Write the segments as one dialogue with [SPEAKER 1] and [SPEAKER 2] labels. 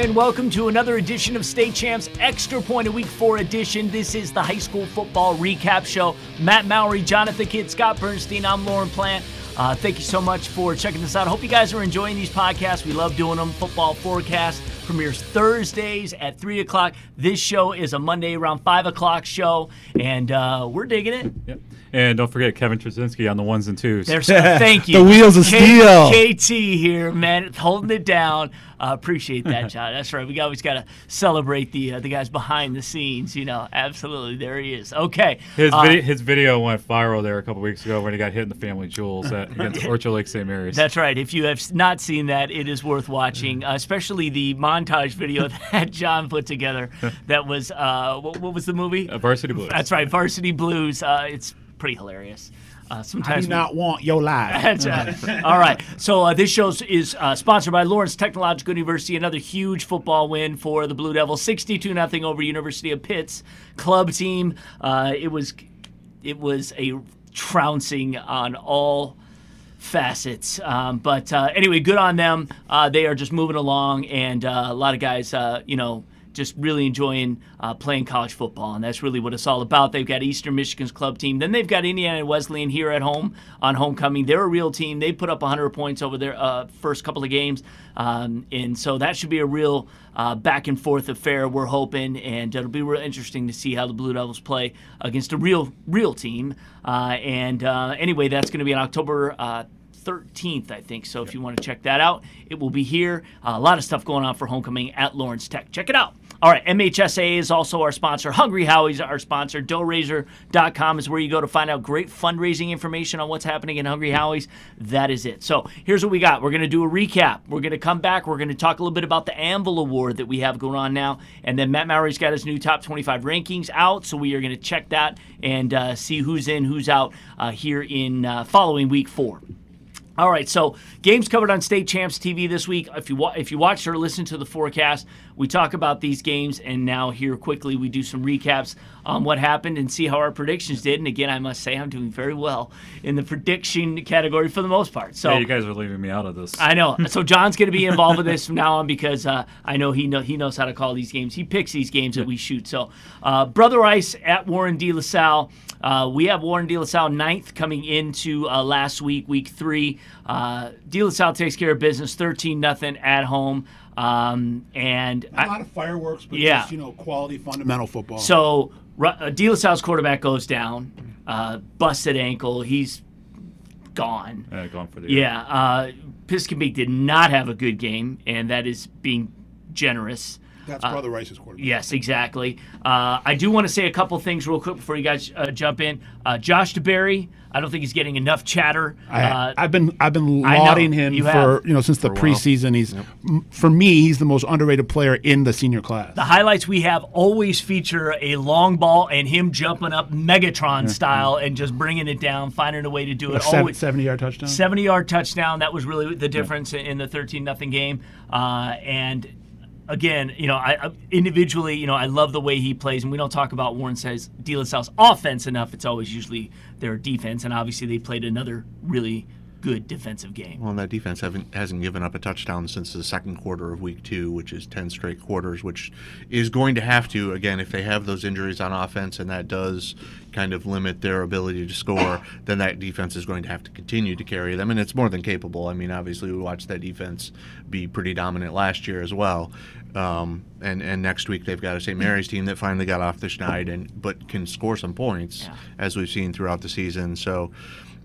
[SPEAKER 1] And welcome to another edition of State Champs Extra Point, a Week 4 edition. This is the high school football recap show. Matt Mowry, Jonathan Kidd, Scott Bernstein, I'm Lauren Plant. Uh, thank you so much for checking this out. Hope you guys are enjoying these podcasts. We love doing them. Football Forecast premieres Thursdays at 3 o'clock. This show is a Monday around 5 o'clock show, and uh, we're digging it.
[SPEAKER 2] Yep. And don't forget Kevin Trzynski on the ones and twos.
[SPEAKER 1] There's uh, thank you.
[SPEAKER 3] The wheels of steel.
[SPEAKER 1] KT here, man, holding it down. Uh, appreciate that, John. That's right. We always got to celebrate the uh, the guys behind the scenes. You know, absolutely. There he is. Okay.
[SPEAKER 2] His,
[SPEAKER 1] Uh,
[SPEAKER 2] video, his video went viral there a couple weeks ago when he got hit in the family jewels at, against Orchard Lake St. Mary's.
[SPEAKER 1] That's right. If you have not seen that, it is worth watching, uh, especially the montage video that John put together. That was uh, what, what was the movie?
[SPEAKER 2] Uh, Varsity Blues.
[SPEAKER 1] That's right, Varsity Blues. Uh, it's pretty hilarious. Uh,
[SPEAKER 3] I
[SPEAKER 1] sometimes
[SPEAKER 3] do not want your life.
[SPEAKER 1] Right. All right. So uh, this show is uh, sponsored by Lawrence Technological University. Another huge football win for the Blue Devils, sixty-two nothing over University of Pitt's club team. Uh, it was it was a trouncing on all facets. Um, but uh, anyway, good on them. Uh, they are just moving along, and uh, a lot of guys, uh, you know, just really enjoying uh, playing college football, and that's really what it's all about. They've got Eastern Michigan's club team, then they've got Indiana Wesleyan here at home on homecoming. They're a real team. They put up 100 points over their uh, first couple of games, um, and so that should be a real uh, back and forth affair. We're hoping, and it'll be real interesting to see how the Blue Devils play against a real, real team. Uh, and uh, anyway, that's going to be on October. Uh, 13th, I think. So if you want to check that out, it will be here. Uh, a lot of stuff going on for homecoming at Lawrence Tech. Check it out. All right, MHSA is also our sponsor. Hungry Howie's our sponsor. Doughrazor.com is where you go to find out great fundraising information on what's happening in Hungry Howie's. That is it. So here's what we got. We're going to do a recap. We're going to come back. We're going to talk a little bit about the Anvil Award that we have going on now. And then Matt Mowry's got his new top 25 rankings out. So we are going to check that and uh, see who's in, who's out uh, here in uh, following week four. All right, so games covered on State Champs TV this week. If you wa- if you watched or listened to the forecast, we talk about these games, and now here quickly we do some recaps on what happened and see how our predictions did. And again, I must say I'm doing very well in the prediction category for the most part. So
[SPEAKER 2] yeah, you guys are leaving me out of this.
[SPEAKER 1] I know. So John's going to be involved with this from now on because uh, I know he know he knows how to call these games. He picks these games that we shoot. So uh, Brother Rice at Warren De La Salle. Uh, we have Warren De La Salle ninth coming into uh, last week, week three. Uh, De La Salle takes care of business, thirteen nothing at home. Um, and
[SPEAKER 3] a lot of fireworks, but
[SPEAKER 1] Yeah.
[SPEAKER 3] just, you know, quality fundamental football.
[SPEAKER 1] so uh, De La Salle's quarterback goes down, uh, busted ankle. He's gone.
[SPEAKER 2] Uh, going for the
[SPEAKER 1] Yeah, uh, Piscobee did not have a good game, and that is being generous.
[SPEAKER 3] That's Brother Rice's quarterback.
[SPEAKER 1] Yes, exactly. Uh, I do want to say a couple things real quick before you guys uh, jump in. Uh, Josh DeBerry, I don't think he's getting enough chatter.
[SPEAKER 3] I,
[SPEAKER 1] uh,
[SPEAKER 3] I've been I've been
[SPEAKER 1] I
[SPEAKER 3] lauding him
[SPEAKER 1] you
[SPEAKER 3] for
[SPEAKER 1] have.
[SPEAKER 3] you know since the preseason. He's m- for me he's the most underrated player in the senior class.
[SPEAKER 1] the highlights we have always feature a long ball and him jumping up Megatron style and just bringing it down, finding a way to do
[SPEAKER 3] A
[SPEAKER 1] it.
[SPEAKER 3] seven-
[SPEAKER 1] Always,
[SPEAKER 3] 70 yard touchdown.
[SPEAKER 1] 70 yard touchdown. That was really the difference in the 13 nothing game. Uh, and again, you know, I, individually, you know, I love the way he plays, and we don't talk about Warren says De La Salle's offense enough. It's always usually their defense, and obviously they played another really good defensive game.
[SPEAKER 4] Well, and that defense hasn't given up a touchdown since the second quarter of week two, which is 10 straight quarters, which is going to have to, again, if they have those injuries on offense and that does kind of limit their ability to score, then that defense is going to have to continue to carry them. And it's more than capable. I mean, obviously, we watched that defense be pretty dominant last year as well. Um, and, and next week they've got a St. Mary's team that finally got off the schneid and but can score some points
[SPEAKER 1] Yeah.
[SPEAKER 4] as we've seen throughout the season. So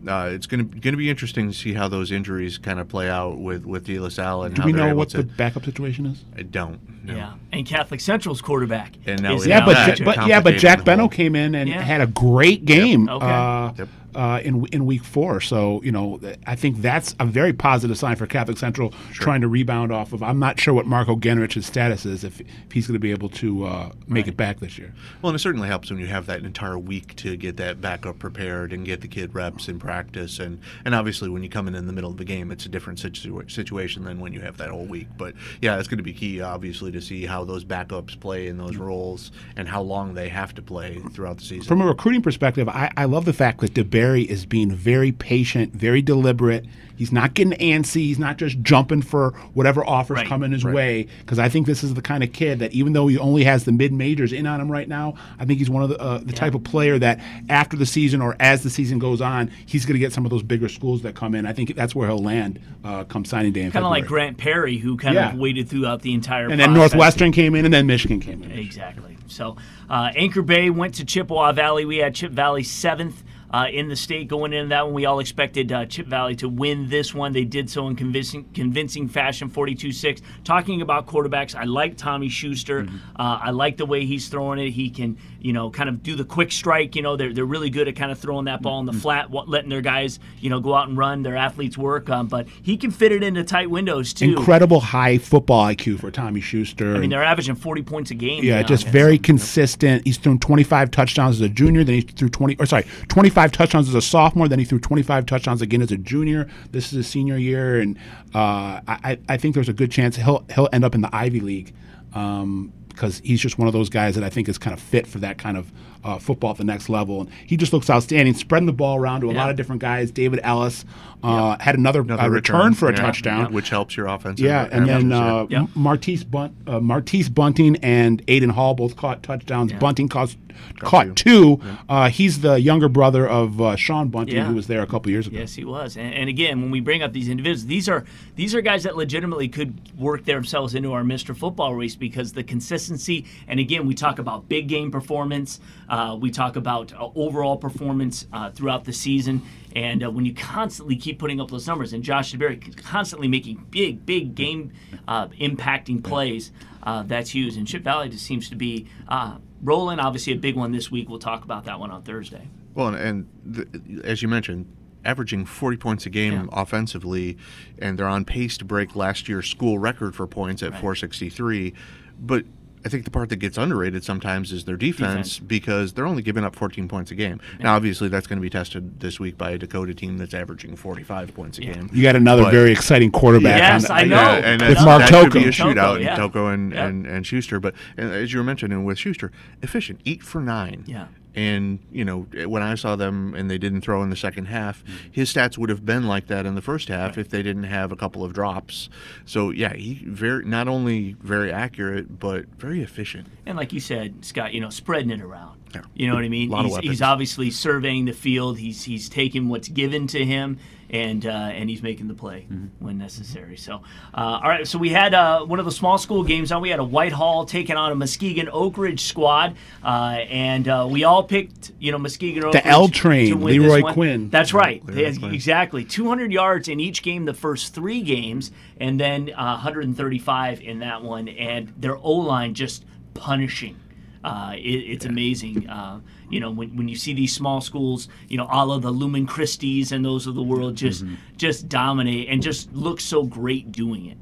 [SPEAKER 4] uh, it's going to going to be interesting to see how those injuries kind of play out with with De La Salle and
[SPEAKER 3] Do
[SPEAKER 4] how
[SPEAKER 3] we know what
[SPEAKER 4] to.
[SPEAKER 3] the backup situation is?
[SPEAKER 4] I don't. No.
[SPEAKER 1] Yeah, and Catholic Central's quarterback.
[SPEAKER 4] And now
[SPEAKER 1] is
[SPEAKER 3] Yeah,
[SPEAKER 4] know
[SPEAKER 3] but
[SPEAKER 4] that.
[SPEAKER 3] But yeah, but Jack
[SPEAKER 4] the
[SPEAKER 3] Beno came in and
[SPEAKER 1] Yeah.
[SPEAKER 3] had a great game
[SPEAKER 1] Okay.
[SPEAKER 3] uh,
[SPEAKER 4] Yep.
[SPEAKER 3] Uh, in in week four. So you know, I think that's a very positive sign for Catholic Central trying to rebound off of. I'm not sure what Marco Genrich's status is if, if he's going to be able to uh, make it back this year.
[SPEAKER 4] Well, and it certainly helps when you have that entire week to get that backup prepared and get the kid reps in practice. And, and obviously, when you come in in the middle of the game, it's a different situa- situation than when you have that whole week. But yeah, it's going to be key, obviously, to see how those backups play in those roles and how long they have to play throughout the season.
[SPEAKER 3] From a recruiting perspective, I, I love the fact that DeBerry Barry is being very patient, very deliberate. He's not getting antsy. He's not just jumping for whatever offers
[SPEAKER 1] Right.
[SPEAKER 3] come in his way. Because I think this is the kind of kid that, even though he only has the mid majors in on him right now, I think he's one of the uh, the type of player that after the season or as the season goes on, he's going to get some of those bigger schools that come in. I think that's where he'll land uh, come signing day
[SPEAKER 1] Kind of like Grant Perry, who kind
[SPEAKER 3] Yeah.
[SPEAKER 1] of waited throughout the entire.
[SPEAKER 3] And then
[SPEAKER 1] process.
[SPEAKER 3] Northwestern came in, and then Michigan came in.
[SPEAKER 1] Exactly. So uh, Anchor Bay went to Chippewa Valley. We had Chip Valley seventh. Uh, in the state going into that one, we all expected uh, Chip Valley to win this one. They did so in convincing, convincing fashion, 42-6. Talking about quarterbacks, I like Tommy Schuster.
[SPEAKER 3] Mm-hmm.
[SPEAKER 1] Uh, I like the way he's throwing it. He can, you know, kind of do the quick strike. You know, they're, they're really good at kind of throwing that ball in the
[SPEAKER 3] Mm-hmm.
[SPEAKER 1] flat, letting their guys, you know, go out and run, their athletes work. Um, but he can fit it into tight windows too.
[SPEAKER 3] Incredible high football IQ for Tommy Schuster.
[SPEAKER 1] I mean, they're averaging 40 points a game.
[SPEAKER 3] Yeah,
[SPEAKER 1] now.
[SPEAKER 3] just very consistent. He's thrown 25 touchdowns as a junior. Then he threw 20, or sorry, 25 touchdowns as a sophomore. Then he threw 25 touchdowns again as a junior. This is his senior year, and uh, I, I think there's a good chance he'll he'll end up in the Ivy League. Um, because he's just one of those guys that I think is kind of fit for that kind of uh, football at the next level. And he just looks outstanding, spreading the ball around to a
[SPEAKER 1] Yeah.
[SPEAKER 3] lot of different guys. David Ellis uh, had another,
[SPEAKER 4] Another
[SPEAKER 3] uh, return, for a
[SPEAKER 4] yeah,
[SPEAKER 3] touchdown.
[SPEAKER 4] which helps your offense.
[SPEAKER 3] Yeah, and then
[SPEAKER 4] averages,
[SPEAKER 3] uh,
[SPEAKER 1] Yeah.
[SPEAKER 3] Martise, Bunt, uh, Martise Bunting and Aiden Hall both caught touchdowns. Bunting caught, caught two. Uh, he's the younger brother of uh, Sean Bunting,
[SPEAKER 1] Yeah.
[SPEAKER 3] who was there a couple years ago.
[SPEAKER 1] Yes, he was. And, and again, when we bring up these individuals, these are these are guys that legitimately could work themselves into our Mr. Football race because the consistency. And again, we talk about big game performance. Uh, we talk about uh, overall performance uh, throughout the season. And uh, when you constantly keep putting up those numbers, and Josh DeBerry constantly making big, big game uh, impacting plays, uh, that's huge. And Chip Valley just seems to be uh, rolling. Obviously, a big one this week. We'll talk about that one on Thursday.
[SPEAKER 4] Well, and, and the, as you mentioned, averaging 40 points a game
[SPEAKER 1] Yeah.
[SPEAKER 4] offensively, and they're on pace to break last year's school record for points at 463. But I think the part that gets underrated sometimes is their defense,
[SPEAKER 1] Defense.
[SPEAKER 4] because they're only giving up 14 points a game. Now, obviously, that's going to be tested this week by a Dakota team that's averaging 45 points a game.
[SPEAKER 3] You got another
[SPEAKER 4] But-
[SPEAKER 3] very exciting quarterback.
[SPEAKER 1] Yes,
[SPEAKER 3] on,
[SPEAKER 1] I know.
[SPEAKER 4] Yeah, and
[SPEAKER 3] With
[SPEAKER 4] that's-
[SPEAKER 3] Mark
[SPEAKER 4] that could be a shootout,
[SPEAKER 1] Toko, yeah.
[SPEAKER 4] Toko and,
[SPEAKER 1] Yep.
[SPEAKER 4] and, and Schuster. But and as you were mentioning with Schuster, efficient, eight for nine.
[SPEAKER 1] Yeah.
[SPEAKER 4] And you know when I saw them and they didn't throw in the second half,
[SPEAKER 1] Mm-hmm.
[SPEAKER 4] his stats would have been like that in the first half if they didn't have a couple of drops. So yeah, he very not only very accurate but very efficient.
[SPEAKER 1] And like you said, Scott, you know, spreading it around.
[SPEAKER 4] Yeah.
[SPEAKER 1] You know what I mean?
[SPEAKER 4] Lot
[SPEAKER 1] he's, he's obviously surveying the field. He's he's taking what's given to him, and uh, and he's making the play
[SPEAKER 4] Mm-hmm.
[SPEAKER 1] when necessary. So, uh, all right. So we had uh, one of the small school games on. We had a Whitehall taking on a Muskegon Oak Ridge squad, uh, and uh, we all picked you know Muskegon Oak
[SPEAKER 3] The
[SPEAKER 1] Ridge
[SPEAKER 3] L train,
[SPEAKER 1] to win this
[SPEAKER 3] Leroy. Quinn.
[SPEAKER 1] That's right. They-. Exactly. 200 yards in each game the first three games, and then uh, 135 in that one. And their O line just punishing. Uh, it, it's amazing. Uh, you know, when, when you see these small schools, you know, all of the Lumen Christies and those of the world just just dominate and just look so great doing it.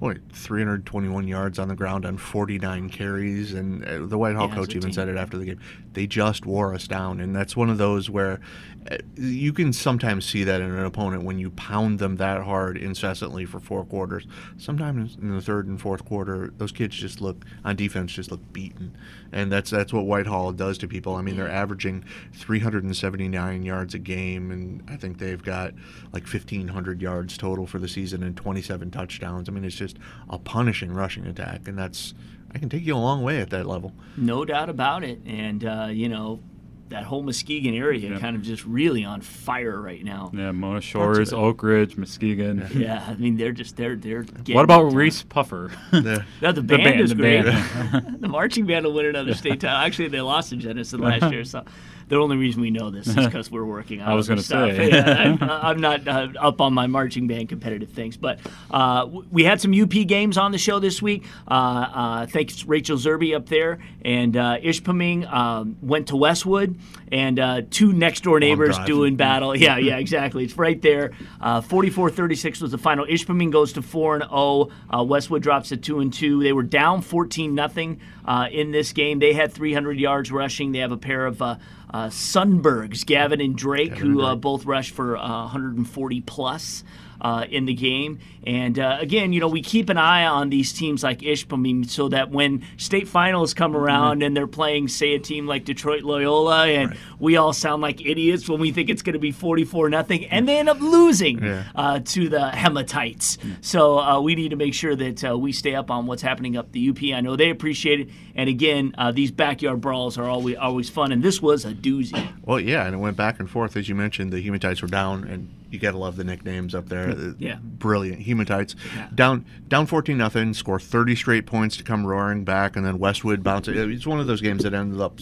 [SPEAKER 4] What 321 yards on the ground on 49 carries, and uh, the Whitehall
[SPEAKER 1] Yeah,
[SPEAKER 4] coach even
[SPEAKER 1] team.
[SPEAKER 4] said it after the game. They just wore us down, and that's one of those where you can sometimes see that in an opponent when you pound them that hard incessantly for four quarters. Sometimes in the third and fourth quarter, those kids just look on defense just look beaten, and that's that's what Whitehall does to people. I mean, they're averaging 379 yards a game, and I think they've got like 1,500 yards total for the season and 27 touchdowns. I mean, it's just a punishing rushing attack, and that's I can take you a long way at that level.
[SPEAKER 1] No doubt about it. And, uh, you know, that whole Muskegon area
[SPEAKER 2] Yeah.
[SPEAKER 1] kind of just really on fire right now.
[SPEAKER 2] Yeah, Mona Shores. Oak Ridge, Muskegon.
[SPEAKER 1] Yeah, I mean they're just they're they're. getting
[SPEAKER 2] What about. Reeths-Puffer?
[SPEAKER 4] The-
[SPEAKER 1] No, the
[SPEAKER 2] The
[SPEAKER 1] band,
[SPEAKER 2] band,
[SPEAKER 1] is
[SPEAKER 2] the
[SPEAKER 1] great.
[SPEAKER 2] band.
[SPEAKER 1] the marching band will win another state title. Actually, they lost to Jenison last year, so the only reason we know this is because we're working on.
[SPEAKER 2] I was gonna say.
[SPEAKER 1] Yeah, I'm, I'm not uh, up on my marching band competitive things, but uh, we had some UP games on the show this week. Uh, uh, thanks Rachel Zerby up there, and uh, Ishpeming um, went to Westwood, and uh, two next door neighbors doing battle. Yeah, yeah, exactly. It's right there. Uh, 44-36 was the final. Ishpeming goes to four and zero. Uh, Westwood drops to two and two. They were down 14 nothing uh, in this game. They had 300 yards rushing. They have a pair of uh, uh, Sunbergs, Gavin and Drake, who uh, both rushed for uh, 140 plus. Uh, in the game. And uh, again, you know, we keep an eye on these teams like Ishpeming so that when state finals come
[SPEAKER 3] Mm-hmm.
[SPEAKER 1] around and they're playing, say, a team like Detroit Loyola, and we all sound like idiots when we think it's going to be 44 nothing, and they end up losing
[SPEAKER 4] Yeah.
[SPEAKER 1] uh, to the Hematites. So uh, we need to make sure that uh, we stay up on what's happening up the UP. I know they appreciate it. And again, uh, these backyard brawls are always always fun, and this was a doozy.
[SPEAKER 4] Well, yeah, and it went back and forth as you mentioned. The Hematites were down, and you gotta love the nicknames up there.
[SPEAKER 1] Mm, yeah.
[SPEAKER 4] brilliant Hematites
[SPEAKER 1] Yeah.
[SPEAKER 4] down down fourteen nothing, score thirty straight points to come roaring back, and then Westwood bounces. It's one of those games that ends up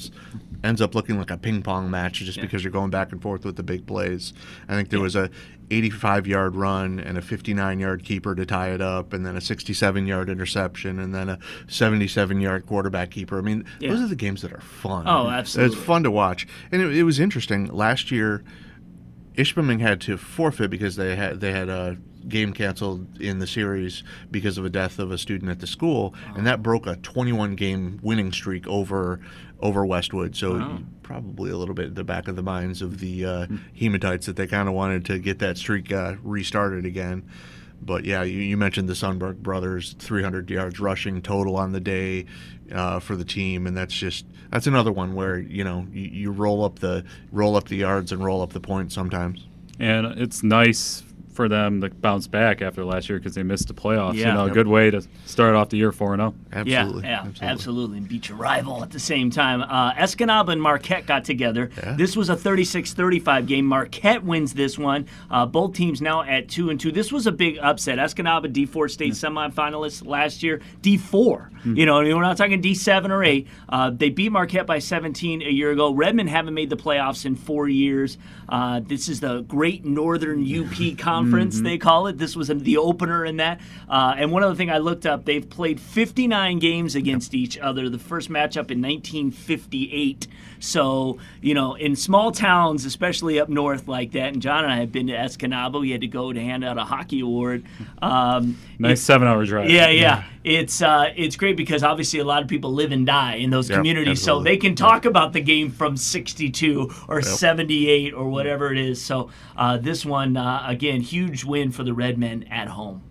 [SPEAKER 4] ends up looking like a ping pong match just
[SPEAKER 1] Yeah.
[SPEAKER 4] because you're going back and forth with the big plays. I think there was a 85 yard run and a 59 yard keeper to tie it up, and then a 67 yard interception, and then a 77 yard quarterback keeper. I mean,
[SPEAKER 1] Yeah.
[SPEAKER 4] those are the games that are fun.
[SPEAKER 1] Oh, absolutely.
[SPEAKER 4] It's fun to watch, and it, it was interesting. Last year, Ishpeming had to forfeit because they had they had a game canceled in the series because of a death of a student at the school, and that broke a 21 game winning streak over over Westwood. So
[SPEAKER 1] Wow.
[SPEAKER 4] probably a little bit at the back of the minds of the uh, Hematites that they kind of wanted to get that streak uh, restarted again. But yeah, you, you mentioned the Sunberg brothers, 300 yards rushing total on the day uh, for the team, and that's just that's another one where you know you, you roll up the roll up the yards and roll up the points sometimes.
[SPEAKER 2] And it's nice for them to bounce back after last year because they missed the playoffs.
[SPEAKER 1] Yeah.
[SPEAKER 2] You know, a
[SPEAKER 4] Yep.
[SPEAKER 2] good way to start off the year 4 0.
[SPEAKER 4] Absolutely,
[SPEAKER 1] Yeah, yeah, absolutely. And beat your rival at the same time. Uh, Escanaba and Marquette got together.
[SPEAKER 4] Yeah.
[SPEAKER 1] This was a 36-35 game. Marquette wins this one. Uh, both teams now at two and two. This was a big upset. Escanaba D4 state semifinalists last year. D4. You know, we're not talking D7 or 8. Uh, they beat Marquette by 17 a year ago. Redmen haven't made the playoffs in four years. Uh, this is the Great Northern UP Conference, they call it. This was the opener in that. Uh, and one other thing I looked up, they've played 59 games against each other. The first matchup in 1958. So, you know, in small towns, especially up north like that, and John and I have been to Escanaba. We had to go to hand out a hockey award. Um,
[SPEAKER 2] Nice seven hour drive.
[SPEAKER 1] yeah, yeah. It's uh, it's great because obviously a lot of people live and die in those
[SPEAKER 4] Yep,
[SPEAKER 1] communities, so they can talk about the game from '62 or '78 or whatever it is. So uh, this one uh, again, huge win for the Redmen at home.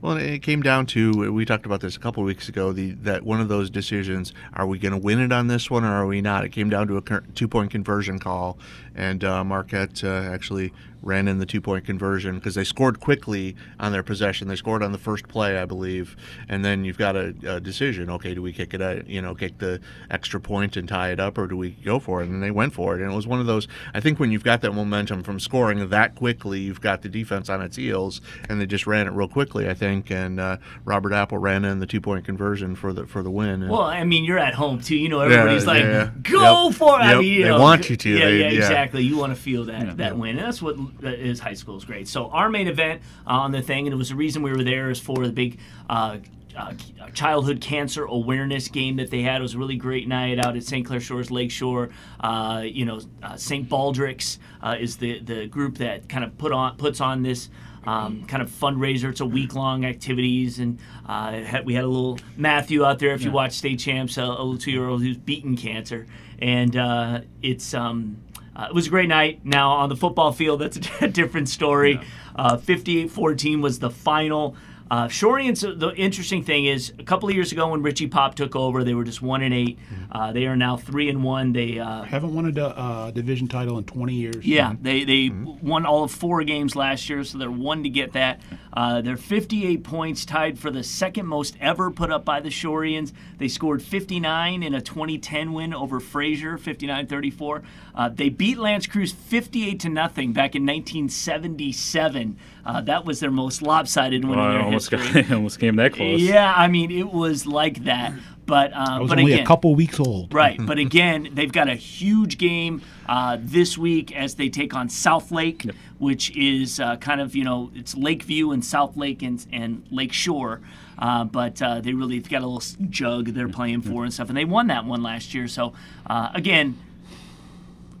[SPEAKER 4] Well, it came down to we talked about this a couple of weeks ago. The that one of those decisions: are we going to win it on this one, or are we not? It came down to a two point conversion call, and uh, Marquette uh, actually ran in the two point conversion because they scored quickly on their possession. They scored on the first play, I believe, and then you've got a, a decision. Okay, do we kick it out? You know, kick the extra point and tie it up, or do we go for it? And they went for it. And it was one of those. I think when you've got that momentum from scoring that quickly, you've got the defense on its heels, and they just ran it real quickly. I think, and uh, Robert Apple ran in the two point conversion for the for the win. And-
[SPEAKER 1] Well, I mean, you're at home too. You know, everybody's like,
[SPEAKER 4] yeah.
[SPEAKER 1] "Go
[SPEAKER 4] Yep.
[SPEAKER 1] for it!" I mean, you
[SPEAKER 4] They
[SPEAKER 1] know,
[SPEAKER 4] want you to.
[SPEAKER 1] Yeah,
[SPEAKER 4] They-
[SPEAKER 1] yeah,
[SPEAKER 4] yeah.
[SPEAKER 1] exactly. You want to feel that that win, and that's what uh, is high school is great. So our main event uh, on the thing, and it was the reason we were there, is for the big. Uh, uh, childhood cancer awareness game that they had it was a really great night out at St. Clair Shores Lakeshore. Uh, you know, uh, St. Baldrick's uh, is the the group that kind of put on puts on this um, kind of fundraiser. It's a week long activities, and uh, had, we had a little Matthew out there. If you watch State Champs, a, a little two year old who's beaten cancer, and uh, it's. Um, uh, it was a great night. Now on the football field, that's a different story. Uh, 58-14 was the final. Uh, Shorians, the interesting thing is, a couple of years ago when Richie Pop took over, they were just one and 8 Uh, they are now three and one. They uh,
[SPEAKER 3] Haven't won a uh, division title in 20 years.
[SPEAKER 1] yeah, they they won all of four games last year, so they're one to get that. Uh, they're 58 points, tied for the second most ever put up by the Shorians. They scored 59 in a 2010 win over Fraser, 59-34. Uh, they beat L'Anse Creuse 58 to nothing back in 1977. Uh, that was their most lopsided win
[SPEAKER 2] Well,
[SPEAKER 1] in
[SPEAKER 2] I
[SPEAKER 1] their
[SPEAKER 2] almost,
[SPEAKER 1] history.
[SPEAKER 2] got, almost came that close.
[SPEAKER 1] Yeah, I mean it was like that. But uh,
[SPEAKER 3] I was
[SPEAKER 1] but
[SPEAKER 3] only
[SPEAKER 1] again,
[SPEAKER 3] a couple weeks old.
[SPEAKER 1] Right, but again, they've got a huge game uh, this week as they take on South Lake, which is uh, kind of you know it's Lakeview and South Lake and, and Lake Shore, uh, but uh, they really have got a little jug they're playing for and stuff, and they won that one last year. So uh, again,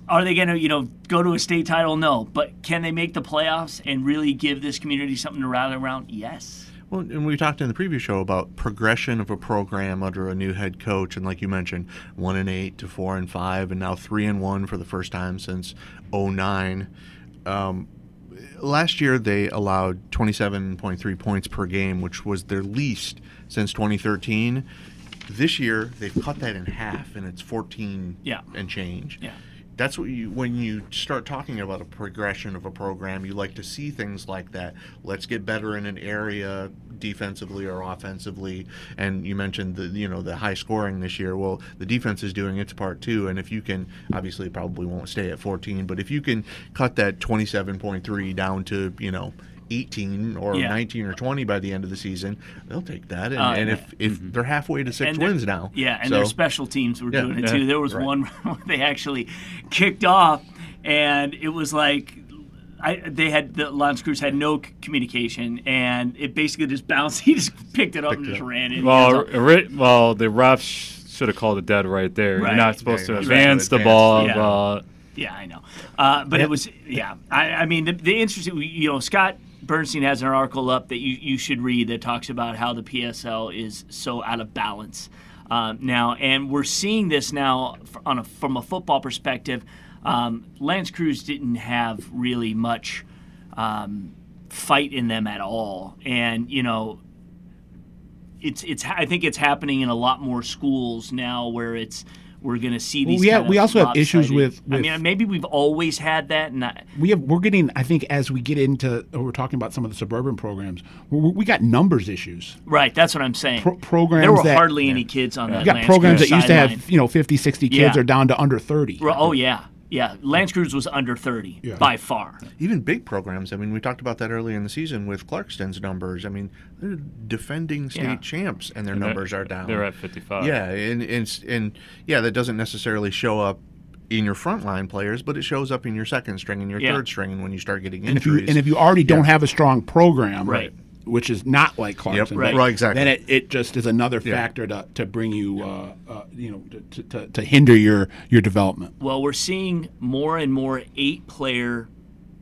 [SPEAKER 1] are they going to you know go to a state title? No, but can they make the playoffs and really give this community something to rally around? Yes.
[SPEAKER 4] Well, and we talked in the previous show about progression of a program under a new head coach, and like you mentioned, one and eight to four and five, and now three and one for the first time since '09. Um, last year they allowed 27.3 points per game, which was their least since 2013. This year they've cut that in half, and it's 14
[SPEAKER 1] Yeah.
[SPEAKER 4] and change.
[SPEAKER 1] Yeah.
[SPEAKER 4] That's what you when you start talking about a progression of a program, you like to see things like that. Let's get better in an area defensively or offensively. And you mentioned the you know the high scoring this year. Well, the defense is doing its part too. And if you can, obviously, probably won't stay at 14, but if you can cut that 27.3 down to you know 18 or
[SPEAKER 1] Yeah.
[SPEAKER 4] 19 or 20 by the end of the season, they'll take that. And,
[SPEAKER 1] Uh,
[SPEAKER 4] and
[SPEAKER 1] yeah.
[SPEAKER 4] if if they're halfway to six
[SPEAKER 1] And
[SPEAKER 4] wins now,
[SPEAKER 1] Yeah, and
[SPEAKER 4] so,
[SPEAKER 1] their special teams were
[SPEAKER 4] Yeah.
[SPEAKER 1] doing it
[SPEAKER 2] Yeah.
[SPEAKER 1] too. There was
[SPEAKER 4] Right.
[SPEAKER 1] one where they actually kicked off, and it was like. I, they had the L'Anse Creuse had no communication, and it basically just bounced. He just picked it up and
[SPEAKER 4] it
[SPEAKER 1] just
[SPEAKER 4] up.
[SPEAKER 1] ran it.
[SPEAKER 2] Well, ri- well, the refs should have called it dead right there.
[SPEAKER 1] Right.
[SPEAKER 2] You're not supposed
[SPEAKER 4] Yeah,
[SPEAKER 2] to advance the
[SPEAKER 4] to
[SPEAKER 2] ball.
[SPEAKER 1] advance.
[SPEAKER 2] Uh,
[SPEAKER 1] Yeah, I know. Uh, but it was, yeah. I, I mean, the, the interesting, you know, Scott Bernstein has an article up that you, you should read that talks about how the PSL is so out of balance um, now. And we're seeing this now on a, from a football perspective. Um, L'Anse Creuse didn't have really much um, fight in them at all. And, you know, it's it's I think it's happening in a lot more schools now where it's we're going to see these.
[SPEAKER 3] we have-
[SPEAKER 1] kind of
[SPEAKER 3] we also have issues
[SPEAKER 1] lopsided-
[SPEAKER 3] with-
[SPEAKER 1] I mean, maybe we've always had that, and I,
[SPEAKER 3] we have we're getting i think as we get into uh, we're talking about some of the suburban programs we, got numbers issues
[SPEAKER 1] right. That's what I'm saying.
[SPEAKER 3] Pro- programs
[SPEAKER 1] there were
[SPEAKER 3] that-
[SPEAKER 1] hardly any kids on that.
[SPEAKER 3] we got programs that used to
[SPEAKER 1] sideline.
[SPEAKER 3] have you know 50 60 kids
[SPEAKER 1] Yeah.
[SPEAKER 3] are down to under 30
[SPEAKER 1] Well, Oh yeah, yeah. L'Anse Creuse was under 30
[SPEAKER 3] Yeah.
[SPEAKER 1] by far.
[SPEAKER 4] even big programs. I mean, we talked about that earlier in the season with Clarkston's numbers. I mean, they're defending state
[SPEAKER 1] Yeah.
[SPEAKER 4] champs, and their
[SPEAKER 2] they're-
[SPEAKER 4] numbers are down.
[SPEAKER 2] They're at 55.
[SPEAKER 4] Yeah, and, and and yeah, that doesn't necessarily show up in your frontline players, but it shows up in your second string and your
[SPEAKER 1] Yeah.
[SPEAKER 4] third string, and when you start getting
[SPEAKER 3] and if you
[SPEAKER 4] injuries.
[SPEAKER 3] and if you already don't have a strong program
[SPEAKER 1] Right.
[SPEAKER 3] Which is not like Clarkston
[SPEAKER 1] Right.
[SPEAKER 4] Right, exactly.
[SPEAKER 3] then it, it just is another
[SPEAKER 4] Yeah.
[SPEAKER 3] factor to, to bring you uh, uh, you know to, to, to hinder your your development
[SPEAKER 1] Well, we're seeing more and more eight-player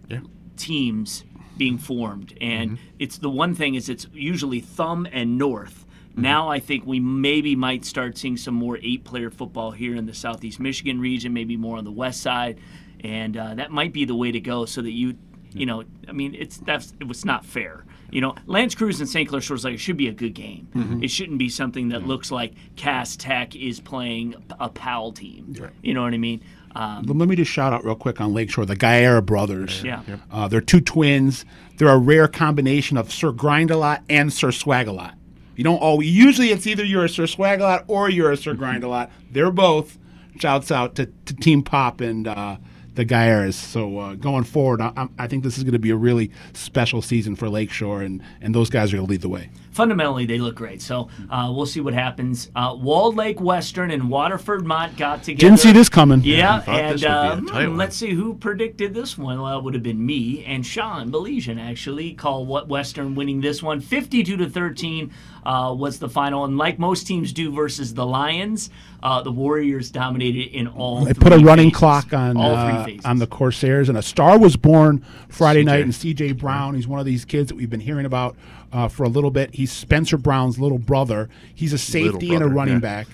[SPEAKER 4] yeah.
[SPEAKER 1] teams being formed, and
[SPEAKER 3] Mm-hmm.
[SPEAKER 1] it's the one thing is it's usually thumb and north.
[SPEAKER 3] Mm-hmm.
[SPEAKER 1] Now I think we maybe might start seeing some more eight-player football here in the Southeast Michigan region, maybe more on the west side, and uh, that might be the way to go. So that you, you know, I mean, it's that's it was not fair. You know, L'Anse Creuse and St. Clair Shores like it should be a good game.
[SPEAKER 3] Mm-hmm.
[SPEAKER 1] It shouldn't be something that looks like Cass Tech is playing a PAL team.
[SPEAKER 4] Right.
[SPEAKER 1] You know what I mean? Um,
[SPEAKER 3] let me just shout out real quick on Lakeshore, the Gaera brothers.
[SPEAKER 1] Yeah.
[SPEAKER 3] Uh, they're two twins. They're a rare combination of Sir Grind a Lot and Sir Swag a Lot. You don't always, usually it's either you're a Sir Swag a Lot or you're a Sir Grind a Lot. They're both. Shouts out to, to Team Pop and uh, the Gaeras. So uh, going forward, I, I'm- think this is going to be a really special season for Lakeshore, and, and those guys are going to lead the way.
[SPEAKER 1] fundamentally they look great. So uh, we'll see what happens. Uh, Walled Lake Western and Waterford Mott got together.
[SPEAKER 3] Didn't see this coming.
[SPEAKER 1] Yeah,
[SPEAKER 4] I thought
[SPEAKER 1] and
[SPEAKER 4] this would be a
[SPEAKER 1] uh,
[SPEAKER 4] tight
[SPEAKER 1] hmm, let's see who predicted this one. Well, it would have been me and Sean Baligian actually call what Western winning this one. 52 to 13 uh, was the final, and like most teams do versus the Lions, uh, the Warriors dominated in all.
[SPEAKER 3] They put a
[SPEAKER 1] three
[SPEAKER 3] running
[SPEAKER 1] phases.
[SPEAKER 3] clock on
[SPEAKER 1] all
[SPEAKER 3] uh,
[SPEAKER 1] three phases.
[SPEAKER 3] on the Corsairs, and a star was born Friday
[SPEAKER 4] CJ.
[SPEAKER 3] night. And C.J. Brown, he's one of these kids that we've been hearing about uh, for a little bit. He's Spencer Brown's little brother. He's a safety and a running
[SPEAKER 4] yeah.
[SPEAKER 3] back.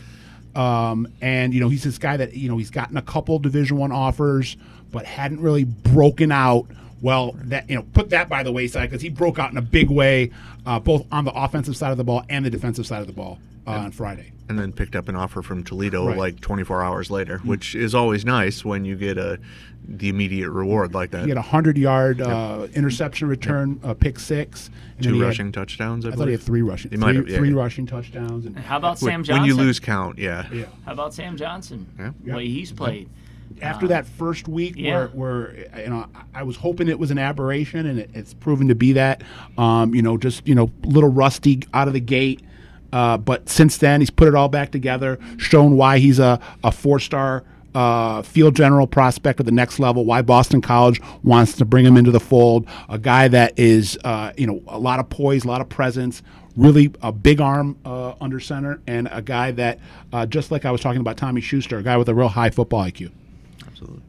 [SPEAKER 3] Um, and you know he's this guy that you know he's gotten a couple Division One offers, but hadn't really broken out. Well, that you know, put that by the wayside because he broke out in a big way, uh, both on the offensive side of the ball and the defensive side of the ball uh, on Friday.
[SPEAKER 4] and then picked up an offer from Toledo
[SPEAKER 3] Right.
[SPEAKER 4] Like 24 hours later, which is always nice when you get a the immediate reward like that.
[SPEAKER 3] He had a hundred yard uh, interception return, uh, pick six, and
[SPEAKER 4] Two
[SPEAKER 3] he had-
[SPEAKER 4] rushing touchdowns. I,
[SPEAKER 3] I thought he had three rushing,
[SPEAKER 4] He
[SPEAKER 3] three,
[SPEAKER 4] have, yeah,
[SPEAKER 3] three
[SPEAKER 4] yeah.
[SPEAKER 3] rushing touchdowns. And
[SPEAKER 1] How about Sam Johnson?
[SPEAKER 4] when you lose count, yeah.
[SPEAKER 3] yeah.
[SPEAKER 1] How about Sam Johnson?
[SPEAKER 4] Yeah.
[SPEAKER 1] The way he's played.
[SPEAKER 3] After that first week,
[SPEAKER 1] yeah.
[SPEAKER 3] where, where you know I I was hoping it was an aberration, and it, it's proven to be that. Um, you know, just you know, little rusty out of the gate. Uh, but since then, he's put it all back together, shown why he's a, a four star uh, field general prospect at the next level, why Boston College wants to bring him into the fold. A guy that is, uh, you know, a lot of poise, a lot of presence, really a big arm uh, under center, and a guy that, uh, just like I was talking about Tommy Schuster, a guy with a real high football IQ.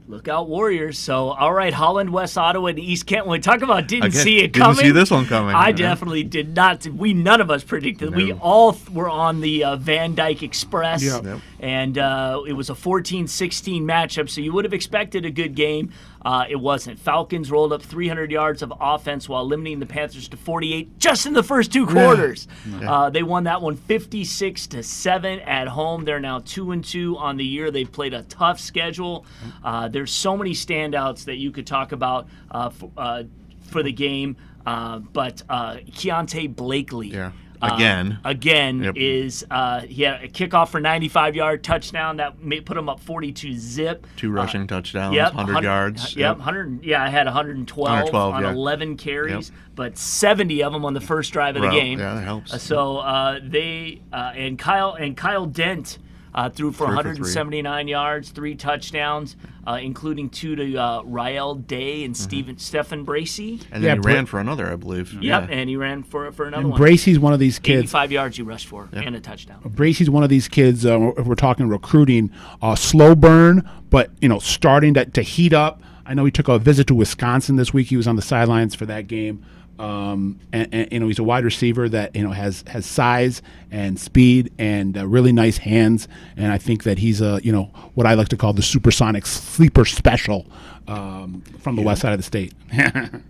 [SPEAKER 4] Absolutely.
[SPEAKER 1] Look out, Warriors. So, all right, Holland, West Ottawa, and East Kentwood. Talk about didn't
[SPEAKER 4] Again,
[SPEAKER 1] see it
[SPEAKER 4] didn't
[SPEAKER 1] coming.
[SPEAKER 4] see this one coming.
[SPEAKER 1] I
[SPEAKER 4] Yeah.
[SPEAKER 1] definitely did not. We none of us predicted. We all th- were on the uh, Van Dyke Express,
[SPEAKER 3] Yep.
[SPEAKER 4] Yep.
[SPEAKER 1] and uh, it was a 14-16 matchup. So you would have expected a good game. Uh, it wasn't. Falcons rolled up 300 yards of offense while limiting the Panthers to 48 just in the first two quarters. Uh, they won that one 56 to seven at home. They're now two and two on the year. They've played a tough schedule. Uh, there's so many standouts that you could talk about uh, for, uh, for the game. Uh, but uh, Keontae Blakely.
[SPEAKER 4] Yeah.
[SPEAKER 1] Uh,
[SPEAKER 4] Again.
[SPEAKER 1] again
[SPEAKER 4] Yep.
[SPEAKER 1] is uh, he had a kickoff for 95 yard touchdown that may put him up 42 zip.
[SPEAKER 4] Two rushing touchdowns,
[SPEAKER 1] Yep,
[SPEAKER 4] 100 yards.
[SPEAKER 1] Yep, 100. Yeah, I had 112,
[SPEAKER 4] 112,
[SPEAKER 1] on
[SPEAKER 4] yeah.
[SPEAKER 1] 11 carries,
[SPEAKER 4] Yep.
[SPEAKER 1] but 70 of them on the first drive of the game.
[SPEAKER 4] yeah, that helps.
[SPEAKER 1] Uh, so uh, they uh, and Kyle and Kyle Dent uh, threw for
[SPEAKER 4] Three for three.
[SPEAKER 1] 179 yards, three touchdowns, uh, including two to uh, Rael Day
[SPEAKER 4] Mm-hmm.
[SPEAKER 1] and Stephen Stephen Bracey.
[SPEAKER 4] And
[SPEAKER 3] Yeah,
[SPEAKER 4] then he ran for another, I believe.
[SPEAKER 1] Yep,
[SPEAKER 4] Yeah.
[SPEAKER 1] and he ran for for another
[SPEAKER 3] And
[SPEAKER 1] one.
[SPEAKER 3] Bracey's one of these kids.
[SPEAKER 1] 85 yards he rushed for and a touchdown.
[SPEAKER 3] Bracey's one of these kids. Uh, if we're talking recruiting, uh, slow burn, but you know, starting to, to heat up. I know he took a visit to Wisconsin this week. He was on the sidelines for that game. Um, and, and you know, he's a wide receiver that you know has has size and speed and uh, really nice hands. And I think that he's a you know what I like to call the supersonic sleeper special um, from the west side of the state.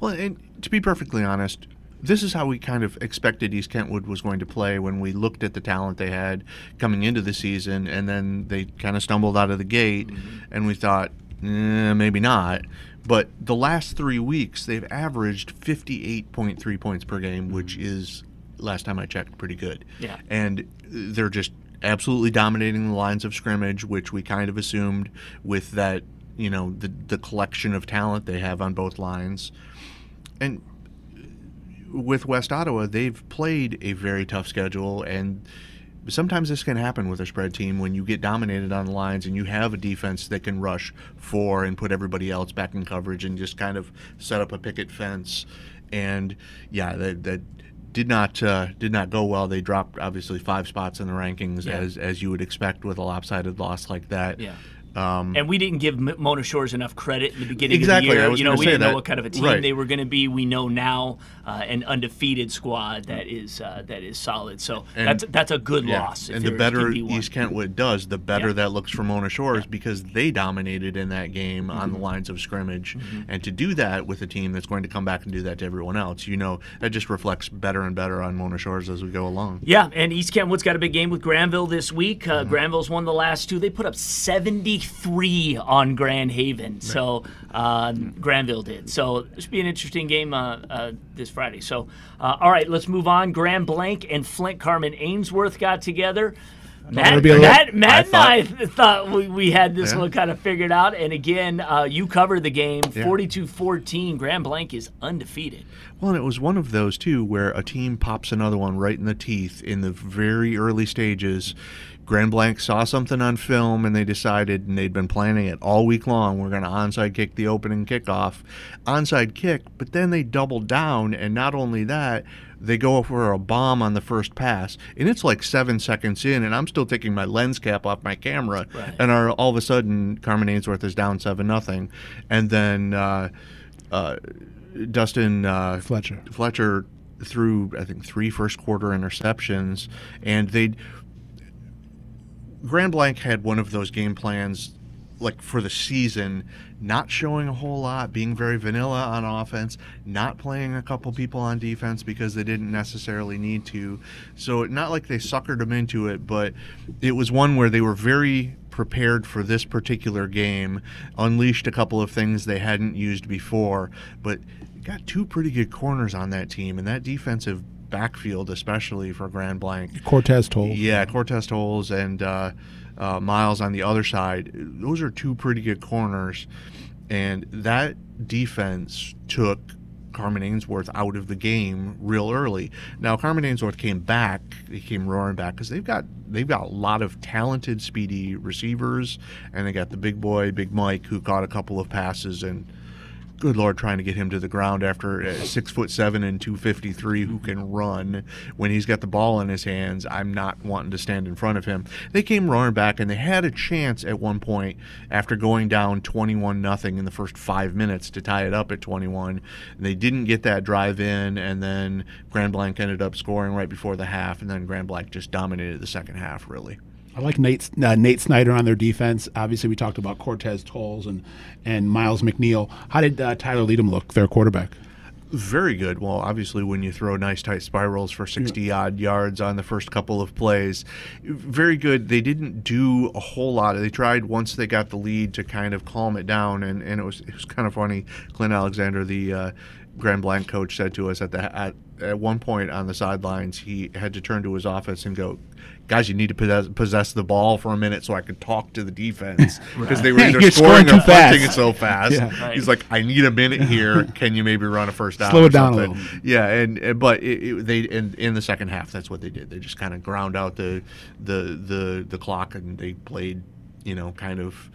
[SPEAKER 4] Well, and to be perfectly honest, this is how we kind of expected East Kentwood was going to play when we looked at the talent they had coming into the season, and then they kind of stumbled out of the gate, and we thought, eh, maybe not. But the last three weeks, they've averaged 58.3 points per game, which mm. is, last time I checked, pretty good.
[SPEAKER 1] Yeah.
[SPEAKER 4] And they're just absolutely dominating the lines of scrimmage, which we kind of assumed with that, you know, the, the collection of talent they have on both lines. And with West Ottawa, they've played a very tough schedule, and sometimes this can happen with a spread team when you get dominated on the lines and you have a defense that can rush four and put everybody else back in coverage and just kind of set up a picket fence. And yeah, that, that did not uh, did not go well. They dropped obviously five spots in the rankings
[SPEAKER 1] Yeah.
[SPEAKER 4] as as you would expect with a lopsided loss like that.
[SPEAKER 1] Yeah.
[SPEAKER 4] Um,
[SPEAKER 1] And we didn't give Mona Shores enough credit in the beginning
[SPEAKER 4] Exactly,
[SPEAKER 1] of the year. You know, we didn't know what kind of a team
[SPEAKER 4] Right.
[SPEAKER 1] they were going to be. We know now uh, an undefeated squad that is uh, that is solid. So
[SPEAKER 4] And-
[SPEAKER 1] that's that's a good
[SPEAKER 4] Yeah,
[SPEAKER 1] loss.
[SPEAKER 4] and the better
[SPEAKER 1] be.
[SPEAKER 4] East Kentwood does, the better
[SPEAKER 1] Yeah.
[SPEAKER 4] that looks for Mona Shores because they dominated in that game on the
[SPEAKER 1] Mm-hmm.
[SPEAKER 4] lines of scrimmage. And to do that with a team that's going to come back and do that to everyone else, you know, that just reflects better and better on Mona Shores as we go along.
[SPEAKER 1] Yeah, and East Kentwood's got a big game with Grandville this week. Uh,
[SPEAKER 4] Mm-hmm.
[SPEAKER 1] Grandville's won the last two. They put up 73 on Grand Haven. So uh, Grandville did. So it should be an interesting game uh, uh, this Friday. So, uh, all right, let's move on. Grand Blanc and Flint Carman-Ainsworth got together. Matt,
[SPEAKER 3] little-
[SPEAKER 1] Matt, Matt and
[SPEAKER 4] I
[SPEAKER 1] I thought we, we had this
[SPEAKER 4] Yeah.
[SPEAKER 1] one kind of figured out. And again, uh, you covered the game
[SPEAKER 4] Yeah.
[SPEAKER 1] 42 14. Grand Blanc is undefeated.
[SPEAKER 4] Well, and it was one of those too where a team pops another one right in the teeth in the very early stages. Grand Blanc saw something on film and they decided, and they'd been planning it all week long. We're going to onside kick the opening kickoff, onside kick, but then they doubled down, and not only that, they go for a bomb on the first pass, and it's like seven seconds in, and I'm still taking my lens cap off my camera,
[SPEAKER 1] Right.
[SPEAKER 4] and our, all of a sudden Carman-Ainsworth is down seven nothing, and then uh, uh, Dustin uh,
[SPEAKER 3] Fletcher.
[SPEAKER 4] Fletcher threw I think three first quarter interceptions, and they Grand Blanc had one of those game plans like for the season, not showing a whole lot, being very vanilla on offense, not playing a couple people on defense because they didn't necessarily need to. So not like they suckered them into it, but it was one where they were very prepared for this particular game, unleashed a couple of things they hadn't used before, but got two pretty good corners on that team and that defensive backfield especially for Grand Blanc.
[SPEAKER 3] Cortez told.
[SPEAKER 4] Yeah, Cortez Tolles and uh, uh, Miles on the other side. Those are two pretty good corners, and that defense took Carman-Ainsworth out of the game real early. Now Carman-Ainsworth came back; he came roaring back because they've got they've got a lot of talented, speedy receivers, and they got the big boy, Big Mike, who caught a couple of passes and good lord, trying to get him to the ground after uh, six foot seven and two fifty three who can run when he's got the ball in his hands. I'm not wanting to stand in front of him. They came running back and they had a chance at one point after going down twenty one nothing in the first five minutes to tie it up at twenty one. They didn't get that drive in, and then Grand Blanc ended up scoring right before the half, and then Grand Blanc just dominated the second half really.
[SPEAKER 3] I like Nate uh, Nate Snyder on their defense. Obviously, we talked about Cortez Tolles and and Miles McNeil. How did uh, Tyler Leadham look, their quarterback?
[SPEAKER 4] Very good. Well, obviously, when you throw nice tight spirals for 60 odd yards on the first couple of plays, very good. They didn't do a whole lot. They tried once they got the lead to kind of calm it down, and, and it was it was kind of funny. Clint Alexander, the uh, Grand Blanc coach, said to us at the at, at one point on the sidelines, he had to turn to his office and go, guys, you need to possess, possess the ball for a minute so I could talk to the defense because they were either
[SPEAKER 3] You're
[SPEAKER 4] scoring
[SPEAKER 3] scoring
[SPEAKER 4] or punting it so fast.
[SPEAKER 3] Yeah.
[SPEAKER 1] Right.
[SPEAKER 4] He's like, I need a minute here. Can you maybe run a first down?
[SPEAKER 3] Slow it down a little.
[SPEAKER 4] Yeah, and, and but it, it, they in, in the second half, that's what they did. They just kind of ground out the the the the clock and they played, you know, kind of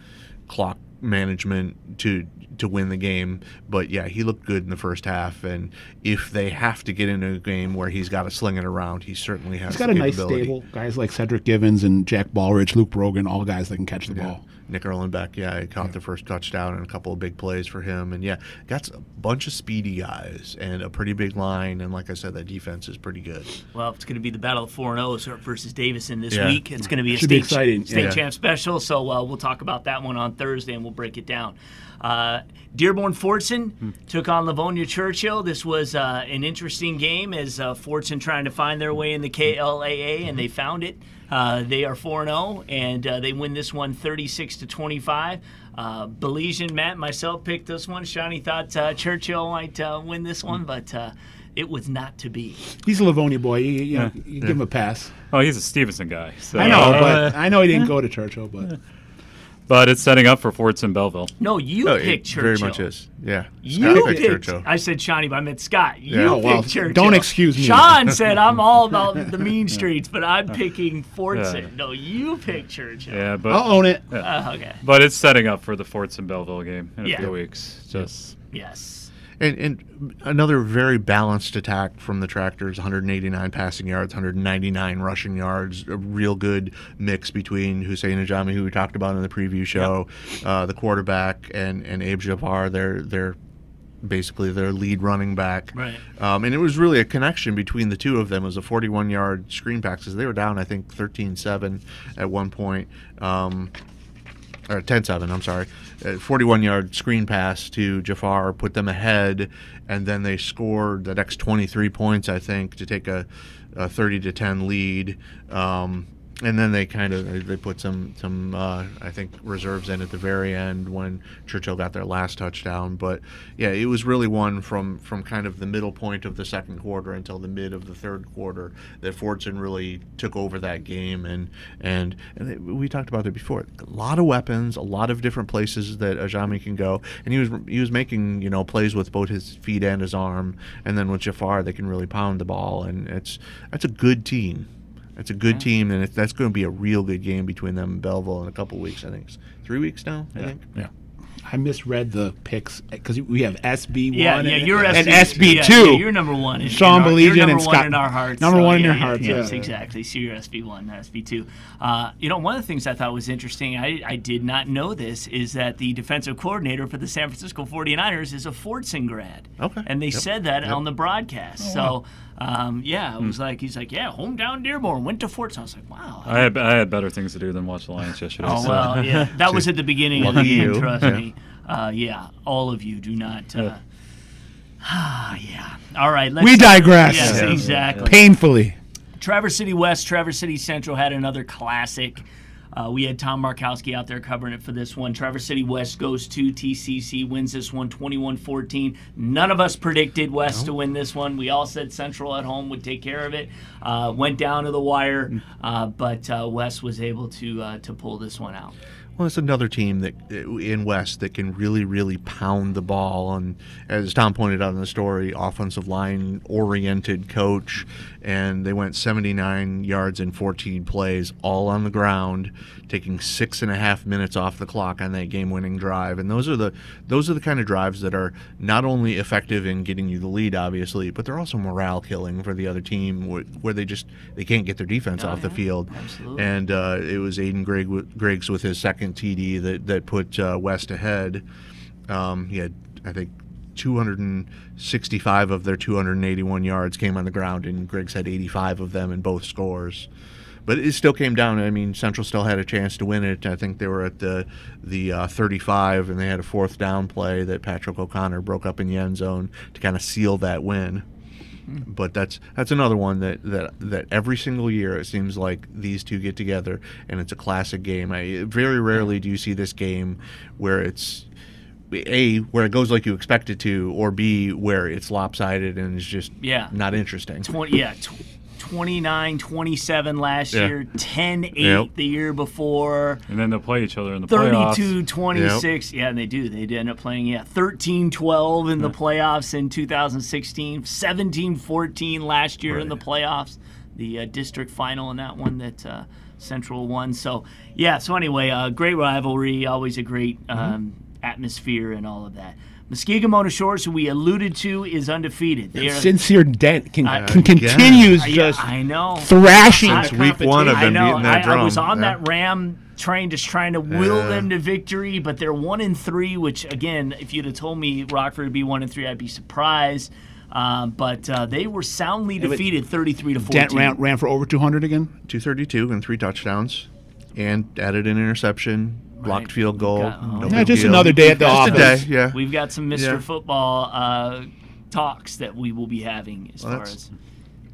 [SPEAKER 4] clock management to to win the game. But yeah, he looked good in the first half. And if they have to get into a game where he's got to sling it around, he certainly has.
[SPEAKER 3] He's got a nice stable. Guys like Cedric Givens and Jack Ballridge, Luke Brogan, all guys that can catch the ball.
[SPEAKER 4] Nick Erlenbeck, yeah, he caught the first touchdown and a couple of big plays for him. And yeah, got a bunch of speedy guys and a pretty big line. And like I said, that defense is pretty good.
[SPEAKER 1] Well, it's going to be the battle of four and O's versus Davison this
[SPEAKER 4] Yeah.
[SPEAKER 1] week. It's going to be a
[SPEAKER 3] Should be
[SPEAKER 1] state,
[SPEAKER 3] exciting,
[SPEAKER 1] state
[SPEAKER 4] yeah.
[SPEAKER 1] champ special. So uh, we'll talk about that one on Thursday and we'll break it down. Uh, Dearborn Fordson
[SPEAKER 3] Hmm.
[SPEAKER 1] took on Livonia Churchill. This was uh, an interesting game as uh, Fordson trying to find their way in the KLAA, and they found it. Uh, they are 4 0, and uh, they win this one 36 to 25. Uh, Baligian, Matt, myself picked this one. Shawnee thought uh, Churchill might uh, win this one, but uh, it was not to be.
[SPEAKER 3] He's a Livonia boy. You, you, know,
[SPEAKER 2] Yeah.
[SPEAKER 3] you give him a pass.
[SPEAKER 2] Oh, he's a Stevenson guy. So,
[SPEAKER 3] I know,
[SPEAKER 2] uh,
[SPEAKER 3] but I know he didn't go to Churchill, but
[SPEAKER 2] but it's setting up for Fordson Belleville.
[SPEAKER 1] No, you
[SPEAKER 4] Oh,
[SPEAKER 1] picked
[SPEAKER 4] it
[SPEAKER 1] Churchill.
[SPEAKER 4] very much is. Yeah.
[SPEAKER 1] You
[SPEAKER 4] Scott
[SPEAKER 1] picked.
[SPEAKER 4] Churchill.
[SPEAKER 1] I said Shawnee, but I meant Scott. You
[SPEAKER 4] Yeah.
[SPEAKER 3] Oh, well,
[SPEAKER 1] Churchill.
[SPEAKER 3] don't excuse me.
[SPEAKER 1] Sean said I'm all about the mean streets, but I'm picking Fordson.
[SPEAKER 2] Yeah.
[SPEAKER 1] No, you picked Churchill.
[SPEAKER 2] Yeah, but
[SPEAKER 3] I'll own it.
[SPEAKER 1] Uh, okay.
[SPEAKER 2] but it's setting up for the Forts and Belleville game in a
[SPEAKER 1] Yeah.
[SPEAKER 2] few weeks. Just
[SPEAKER 1] Yes.
[SPEAKER 4] And, and another very balanced attack from the Tractors 189 passing yards, 199 rushing yards. A real good mix between Hussein Ajami, who we talked about in the preview show, uh, the quarterback, and, and Abe Jabbar, their, their basically their lead running back.
[SPEAKER 1] Right.
[SPEAKER 4] Um, and it was really a connection between the two of them. It was a 41 yard screen pass because they were down, I think, 13 7 at one point. Um, or 10-7, I'm sorry, uh, 41-yard screen pass to Jafar, put them ahead, and then they scored the next 23 points, I think, to take a, a 30 to 10 lead. Um, and then they kind of they put some some uh, I think reserves in at the very end when Churchill got their last touchdown. But yeah, it was really one from from kind of the middle point of the second quarter until the mid of the third quarter that Fordson really took over that game. And and, and it- we talked about it before. A lot of weapons, a lot of different places that Ajami can go, and he was he was making you know plays with both his feet and his arm. And then with Jafar, they can really pound the ball, and it's that's a good team. It's a good team, and it's, that's going to be a real good game between them and Belleville in a couple weeks. I think it's three weeks now. I think.
[SPEAKER 3] Yeah. I misread the picks because we have SB one
[SPEAKER 1] Yeah, yeah,
[SPEAKER 3] and,
[SPEAKER 1] you're
[SPEAKER 3] and
[SPEAKER 1] SB,
[SPEAKER 3] SB
[SPEAKER 1] yeah,
[SPEAKER 3] two.
[SPEAKER 1] yeah, you're number one. In,
[SPEAKER 3] Sean
[SPEAKER 1] in our,
[SPEAKER 3] Baligian
[SPEAKER 1] you're number
[SPEAKER 3] and
[SPEAKER 1] one
[SPEAKER 3] Scott-
[SPEAKER 1] in our hearts.
[SPEAKER 3] number
[SPEAKER 1] so,
[SPEAKER 3] one in
[SPEAKER 1] yeah,
[SPEAKER 3] your
[SPEAKER 1] yeah,
[SPEAKER 3] hearts,
[SPEAKER 1] Yes,
[SPEAKER 3] yeah.
[SPEAKER 1] exactly. So you're SB one, SB two. Uh, you know, one of the things I thought was interesting. I, I did not know this is that the defensive coordinator for the San Francisco 49ers is a Fordson grad.
[SPEAKER 4] Okay.
[SPEAKER 1] And they
[SPEAKER 4] Yep.
[SPEAKER 1] said that on the broadcast. so. Um, yeah, it was like he's like, yeah, hometown Dearborn went to Fordson. I was like, wow.
[SPEAKER 2] I had I had better things to do than watch the Lions yesterday.
[SPEAKER 1] Oh
[SPEAKER 2] so-
[SPEAKER 1] well, yeah, that was at the beginning of the
[SPEAKER 4] Lucky
[SPEAKER 1] game.
[SPEAKER 4] you.
[SPEAKER 1] Trust
[SPEAKER 4] Yeah.
[SPEAKER 1] me. Uh, yeah, all of you do not. Uh, ah, yeah. All right. Let's,
[SPEAKER 3] We digress.
[SPEAKER 1] Yes,
[SPEAKER 2] Yeah.
[SPEAKER 1] exactly.
[SPEAKER 3] Painfully.
[SPEAKER 1] Traverse City West, Traverse City Central had another classic. Uh, we had Tom Markowski out there covering it for this one. Traverse City West goes to TCC, wins this one 21 14. None of us predicted West to win this one. We all said Central at home would take care of it. Uh, went down to the wire, uh, but uh, West was able to uh, to pull this one out.
[SPEAKER 4] Well, it's another team that in West that can really, really pound the ball. And as Tom pointed out in the story, offensive line oriented coach, and they went 79 yards in 14 plays, all on the ground, taking six and a half minutes off the clock on that game-winning drive. And those are the those are the kind of drives that are not only effective in getting you the lead, obviously, but they're also morale killing for the other team, where, where they just they can't get their defense
[SPEAKER 1] Oh,
[SPEAKER 4] off the field.
[SPEAKER 1] Absolutely.
[SPEAKER 4] And uh, it was Aiden Greg, Griggs with his second TD that that put uh, West ahead. Um, he had, I think, 265 of their 281 yards came on the ground, and Griggs had 85 of them in both scores. But it still came down. I mean, Central still had a chance to win it. I think they were at the the uh, 35, and they had a fourth down play that Patrick O'Connor broke up in the end zone to kind of seal that win. But that's that's another one that, that that every single year it seems like these two get together and it's a classic game. I very rarely do you see this game where it's a where it goes like you expect it to, or b where it's lopsided and it's just
[SPEAKER 1] Yeah.
[SPEAKER 4] not interesting.
[SPEAKER 1] 20, yeah, tw- 29, 27 last
[SPEAKER 2] Yeah.
[SPEAKER 1] year, 10 8
[SPEAKER 4] Yep.
[SPEAKER 1] the year before.
[SPEAKER 2] And then they'll play each other in the playoffs.
[SPEAKER 1] 32 26 yeah and they do they end up playing yeah 13 12 in the playoffs in 2016 17 14 last year in the playoffs the uh, district final in that one that uh, central won so yeah so anyway uh, great rivalry always a great um, atmosphere and all of that Muskegon Mona Shores, who we alluded to, is undefeated. They are,
[SPEAKER 3] Sincere Dent can,
[SPEAKER 1] I-
[SPEAKER 3] can
[SPEAKER 4] Again.
[SPEAKER 3] continues
[SPEAKER 1] yeah,
[SPEAKER 3] just
[SPEAKER 1] I know.
[SPEAKER 3] thrashing
[SPEAKER 1] Since
[SPEAKER 4] week one, I've
[SPEAKER 3] competition.
[SPEAKER 1] I know.
[SPEAKER 4] beating that
[SPEAKER 1] I, I was on
[SPEAKER 4] yeah.
[SPEAKER 1] that Ram train, just trying to will
[SPEAKER 4] Yeah.
[SPEAKER 1] them to victory. But they're one and three, which again, if you'd have told me Rockford would be one and three, I'd be surprised. Um, but uh, they were soundly
[SPEAKER 3] but
[SPEAKER 1] defeated, thirty-three to fourteen.
[SPEAKER 3] Dent ran, ran for over 200 again.
[SPEAKER 4] 232 and three touchdowns, and added an interception, blocked
[SPEAKER 1] Right.
[SPEAKER 4] field goal.
[SPEAKER 1] Got- oh.
[SPEAKER 4] no
[SPEAKER 3] Yeah, just
[SPEAKER 4] deal.
[SPEAKER 3] another day at the
[SPEAKER 4] Just a
[SPEAKER 3] office.
[SPEAKER 4] day, yeah.
[SPEAKER 1] We've got some Mr.
[SPEAKER 4] Yeah.
[SPEAKER 1] Football uh, talks that we will be having as
[SPEAKER 4] Well,
[SPEAKER 1] far as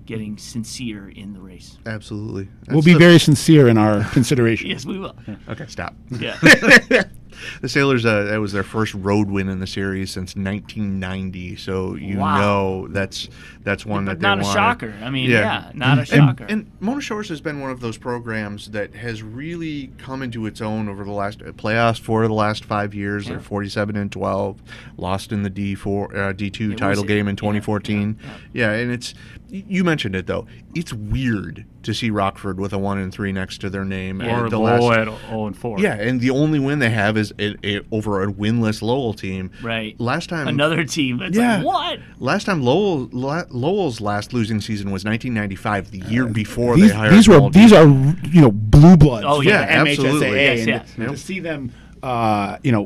[SPEAKER 1] getting sincere in the race.
[SPEAKER 4] Absolutely.
[SPEAKER 3] We'll be very sincere in our consideration.
[SPEAKER 1] Yes, we will.
[SPEAKER 4] Okay, stop.
[SPEAKER 1] Yeah.
[SPEAKER 4] The Sailors, uh, that was their first road win in the series since 1990. So you
[SPEAKER 1] Wow.
[SPEAKER 4] know that's that's one
[SPEAKER 1] But
[SPEAKER 4] that they
[SPEAKER 1] not a
[SPEAKER 4] wanted.
[SPEAKER 1] shocker. I mean, yeah, not a shocker.
[SPEAKER 4] And, Mona Shores has been one of those programs that has really come into its own over the last uh, playoffs for the last five years.
[SPEAKER 1] Yeah.
[SPEAKER 4] They're 47 and 12, lost in the D4 uh, D2
[SPEAKER 1] was
[SPEAKER 4] title
[SPEAKER 1] it.
[SPEAKER 4] game in
[SPEAKER 1] Yeah,
[SPEAKER 4] 2014.
[SPEAKER 1] yeah,
[SPEAKER 4] Yeah, and it's you mentioned it though. It's weird to see Rockford with a one and three next to their name.
[SPEAKER 2] Or
[SPEAKER 4] the
[SPEAKER 2] Lowell
[SPEAKER 4] last,
[SPEAKER 2] at 0 and 4.
[SPEAKER 4] yeah, and the only win they have is a, a, over a winless Lowell team.
[SPEAKER 1] right.
[SPEAKER 4] Last time,
[SPEAKER 1] Another team. It's
[SPEAKER 4] Yeah.
[SPEAKER 1] like, what?
[SPEAKER 4] last time Lowell La- Lowell's last losing season was 1995, the year uh, before
[SPEAKER 3] These,
[SPEAKER 4] they hired.
[SPEAKER 3] these were
[SPEAKER 4] Paul
[SPEAKER 3] these are you know blue bloods.
[SPEAKER 1] Oh,
[SPEAKER 3] for
[SPEAKER 1] yeah,
[SPEAKER 3] the
[SPEAKER 4] absolutely.
[SPEAKER 3] MHSAA,
[SPEAKER 1] Yes,
[SPEAKER 3] and
[SPEAKER 1] yes.
[SPEAKER 3] to-
[SPEAKER 4] Yep.
[SPEAKER 3] To see them, uh, you know,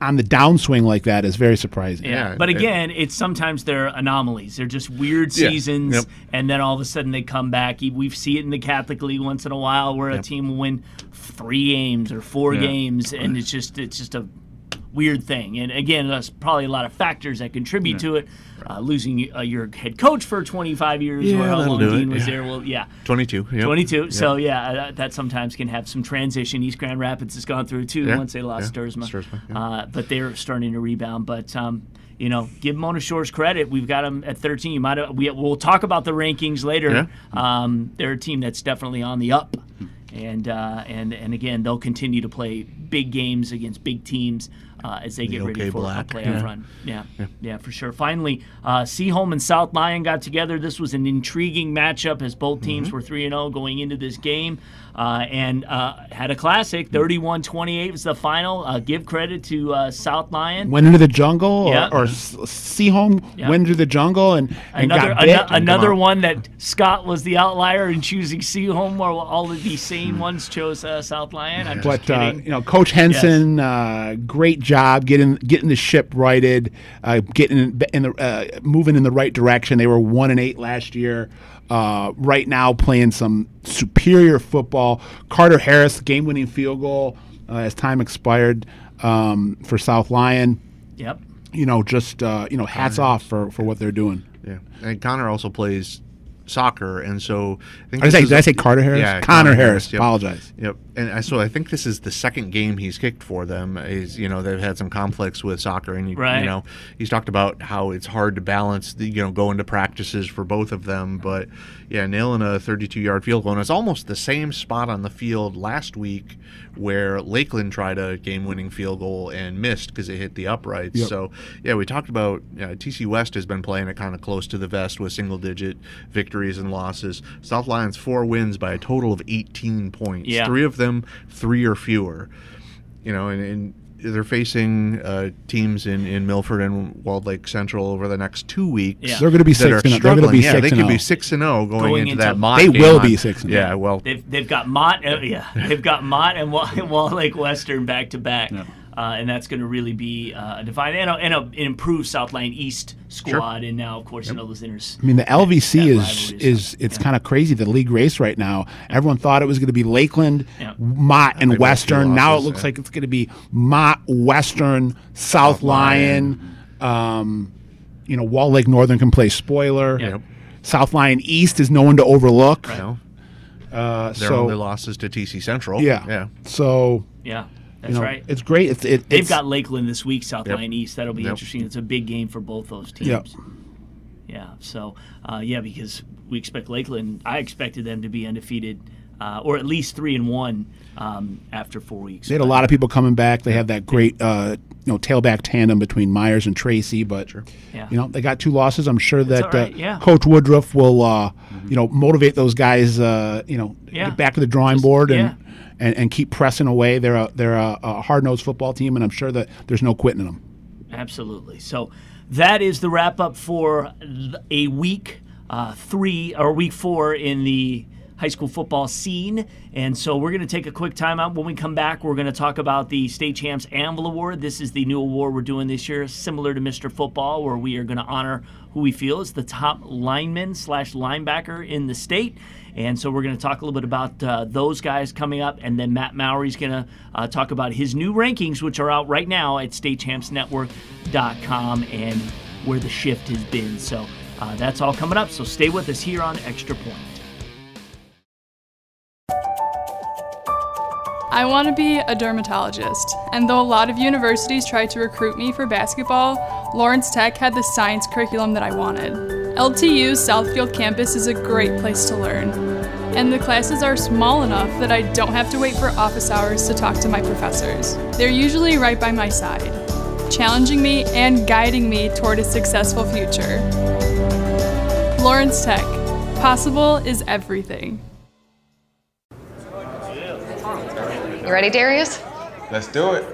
[SPEAKER 3] on the downswing like that is very surprising.
[SPEAKER 1] Yeah.
[SPEAKER 4] Yeah,
[SPEAKER 1] but
[SPEAKER 4] it-
[SPEAKER 1] again, it's sometimes they're anomalies. They're just weird
[SPEAKER 4] Yeah,
[SPEAKER 1] seasons,
[SPEAKER 4] yep.
[SPEAKER 1] and then all of a sudden they come back. We see it in the Catholic League once in a while where a team will win three games or four
[SPEAKER 2] Yeah.
[SPEAKER 1] games, and it's just it's just a weird thing. And again, there's probably a lot of factors that contribute to it. Uh, losing uh, your head coach for 25 years,
[SPEAKER 4] Yeah,
[SPEAKER 1] or how long
[SPEAKER 4] do it,
[SPEAKER 1] Dean was
[SPEAKER 4] yeah.
[SPEAKER 1] there. Well, yeah.
[SPEAKER 4] 22. Yep.
[SPEAKER 1] 22.
[SPEAKER 4] Yep.
[SPEAKER 1] So yeah, uh, that, sometimes can have some transition. East Grand Rapids has gone through too
[SPEAKER 4] Yeah,
[SPEAKER 1] once they lost
[SPEAKER 4] yeah,
[SPEAKER 1] Sturzma.
[SPEAKER 4] Sturzma, yeah.
[SPEAKER 1] Uh, but they're starting to rebound. But um, you know, give Mona Shores credit. We've got them at 13. You might have, we, we'll talk about the rankings later. Um, they're a team that's definitely on the up. And uh, and and again, they'll continue to play big games against big teams uh, as they get ready for
[SPEAKER 4] Black.
[SPEAKER 1] a playoff
[SPEAKER 4] Yeah.
[SPEAKER 1] run. Yeah, yeah, for sure. Finally, uh, Seaholm and South Lyon got together. This was an intriguing matchup as both teams
[SPEAKER 4] Mm-hmm.
[SPEAKER 1] were 3 and 0 going into this game uh, and uh, had a classic. 31 28 was the final. Uh, give credit to uh, South Lyon.
[SPEAKER 3] Went into the jungle, or,
[SPEAKER 1] Yeah.
[SPEAKER 3] or S- Seaholm
[SPEAKER 1] Yeah.
[SPEAKER 3] went into the jungle and, and
[SPEAKER 1] Another,
[SPEAKER 3] got bit.
[SPEAKER 1] ano- another
[SPEAKER 4] out.
[SPEAKER 1] one that Scott was the outlier in choosing Seaholm, while all of the same ones chose uh, South Lyon. I'm just
[SPEAKER 3] But uh, you know, Coach Henson, uh, great job getting getting the ship righted, uh, getting in, the uh, moving in the right direction. They were one and eight last year. Uh, right now, playing some superior football. Carter Harris, game-winning field goal uh, as time expired um, for South Lyon.
[SPEAKER 1] yep.
[SPEAKER 3] You know, just uh, you know, hats off for, for what they're doing.
[SPEAKER 4] Yeah, and Connor also plays soccer, and so I think
[SPEAKER 3] Did I
[SPEAKER 4] this
[SPEAKER 3] say,
[SPEAKER 4] is
[SPEAKER 3] did I
[SPEAKER 4] a-
[SPEAKER 3] say Carter Harris?
[SPEAKER 4] Yeah,
[SPEAKER 3] Connor, Harris.
[SPEAKER 4] yep.
[SPEAKER 3] Apologize.
[SPEAKER 4] Yep, and so I think this is the second game he's kicked for them. Is you know they've had some conflicts with soccer, and you,
[SPEAKER 1] Right.
[SPEAKER 4] you know he's talked about how it's hard to balance the you know going to practices for both of them. But yeah, nailing a 32-yard field goal, and it's almost the same spot on the field last week where Lakeland tried a game-winning field goal and missed because it hit the uprights.
[SPEAKER 3] Yep.
[SPEAKER 4] So yeah, we talked about uh, TC West has been playing it kind of close to the vest with single-digit victories and losses. South Lyon's four wins by a total of 18 points.
[SPEAKER 1] Yeah.
[SPEAKER 4] Three of them three or fewer. You know, and, and they're facing uh, teams in, in Milford and Walled Lake Central over the next two weeks.
[SPEAKER 1] Yeah.
[SPEAKER 3] They're going to be
[SPEAKER 4] That
[SPEAKER 3] six and they're going
[SPEAKER 4] struggling.
[SPEAKER 3] to be
[SPEAKER 4] yeah,
[SPEAKER 3] six
[SPEAKER 4] they could be
[SPEAKER 3] oh.
[SPEAKER 4] six and zero going,
[SPEAKER 1] Going
[SPEAKER 4] into,
[SPEAKER 1] into-
[SPEAKER 4] that Mott.
[SPEAKER 3] They
[SPEAKER 4] game
[SPEAKER 3] will
[SPEAKER 4] on-
[SPEAKER 3] be 6 and
[SPEAKER 4] Yeah, well,
[SPEAKER 1] They've, they've got Mott, uh, yeah, they've got Mott and Wall, Walled Lake Western back to back, Uh, and that's going to really be uh, a defined and, a, and a, an improved South Lyon East squad. And now, of course, you know those inners.
[SPEAKER 3] I mean, the LVC
[SPEAKER 1] that
[SPEAKER 3] is is it's
[SPEAKER 1] Yeah.
[SPEAKER 3] kind of crazy the league race right now. Everyone thought it was going to be Lakeland,
[SPEAKER 1] Yeah.
[SPEAKER 3] Mott, and
[SPEAKER 4] They've had
[SPEAKER 3] Western. Now it looks
[SPEAKER 4] yeah.
[SPEAKER 3] like it's going to be Mott, Western, South Lyon. Um, you know, Walled Lake Northern can play spoiler.
[SPEAKER 1] Yeah.
[SPEAKER 4] Yep.
[SPEAKER 3] South Lyon East is no one to overlook.
[SPEAKER 4] you know,
[SPEAKER 3] Uh,
[SPEAKER 4] their
[SPEAKER 3] so
[SPEAKER 4] only losses to TC Central.
[SPEAKER 3] yeah,
[SPEAKER 4] yeah.
[SPEAKER 3] So
[SPEAKER 1] Yeah, that's
[SPEAKER 3] you know,
[SPEAKER 1] right.
[SPEAKER 3] it's great. It's, it,
[SPEAKER 1] They've
[SPEAKER 3] it's,
[SPEAKER 1] got Lakeland this week, South
[SPEAKER 4] Yep.
[SPEAKER 1] Line East. That'll be
[SPEAKER 4] Yep.
[SPEAKER 1] interesting. It's a big game for both those teams.
[SPEAKER 3] Yep.
[SPEAKER 1] Yeah. So, uh, yeah, because we expect Lakeland. I expected them to be undefeated, uh, or at least three and one um, after four weeks.
[SPEAKER 3] They had a lot of people coming back. They have that great, uh, you know, tailback tandem between Myers and Tracy. But
[SPEAKER 1] Yeah.
[SPEAKER 3] you know, they got two losses. I'm sure that
[SPEAKER 1] all right,
[SPEAKER 3] uh,
[SPEAKER 1] yeah.
[SPEAKER 3] Coach Woodruff will, uh, you know, motivate those guys. Uh, you know,
[SPEAKER 1] Yeah.
[SPEAKER 3] get back to the drawing
[SPEAKER 1] Just-
[SPEAKER 3] board and,
[SPEAKER 1] yeah.
[SPEAKER 3] And and keep pressing away. They're a they're a, a hard nosed football team, and I'm sure that there's no quitting them.
[SPEAKER 1] Absolutely. So that is the wrap up for a week uh, three or week four in the high school football scene. And so we're going to take a quick timeout. When we come back, we're going to talk about the state champs Anvil Award. This is the new award we're doing this year, similar to Mr. Football, where we are going to honor who we feel is the top lineman slash linebacker in the state. And so we're going to talk a little bit about uh, those guys coming up, and then Matt Mowry's going to uh, talk about his new rankings, which are out right now at statechampsnetwork.com and where the shift has been. So uh, that's all coming up. So stay with us here on Extra Point.
[SPEAKER 5] I want to be a dermatologist, and though a lot of universities tried to recruit me for basketball, Lawrence Tech had the science curriculum that I wanted. LTU's Southfield campus is a great place to learn, and the classes are small enough that I don't have to wait for office hours to talk to my professors. They're usually right by my side, challenging me and guiding me toward a successful future. Lawrence Tech. Possible is everything.
[SPEAKER 6] You ready, Darius?
[SPEAKER 7] Let's do it.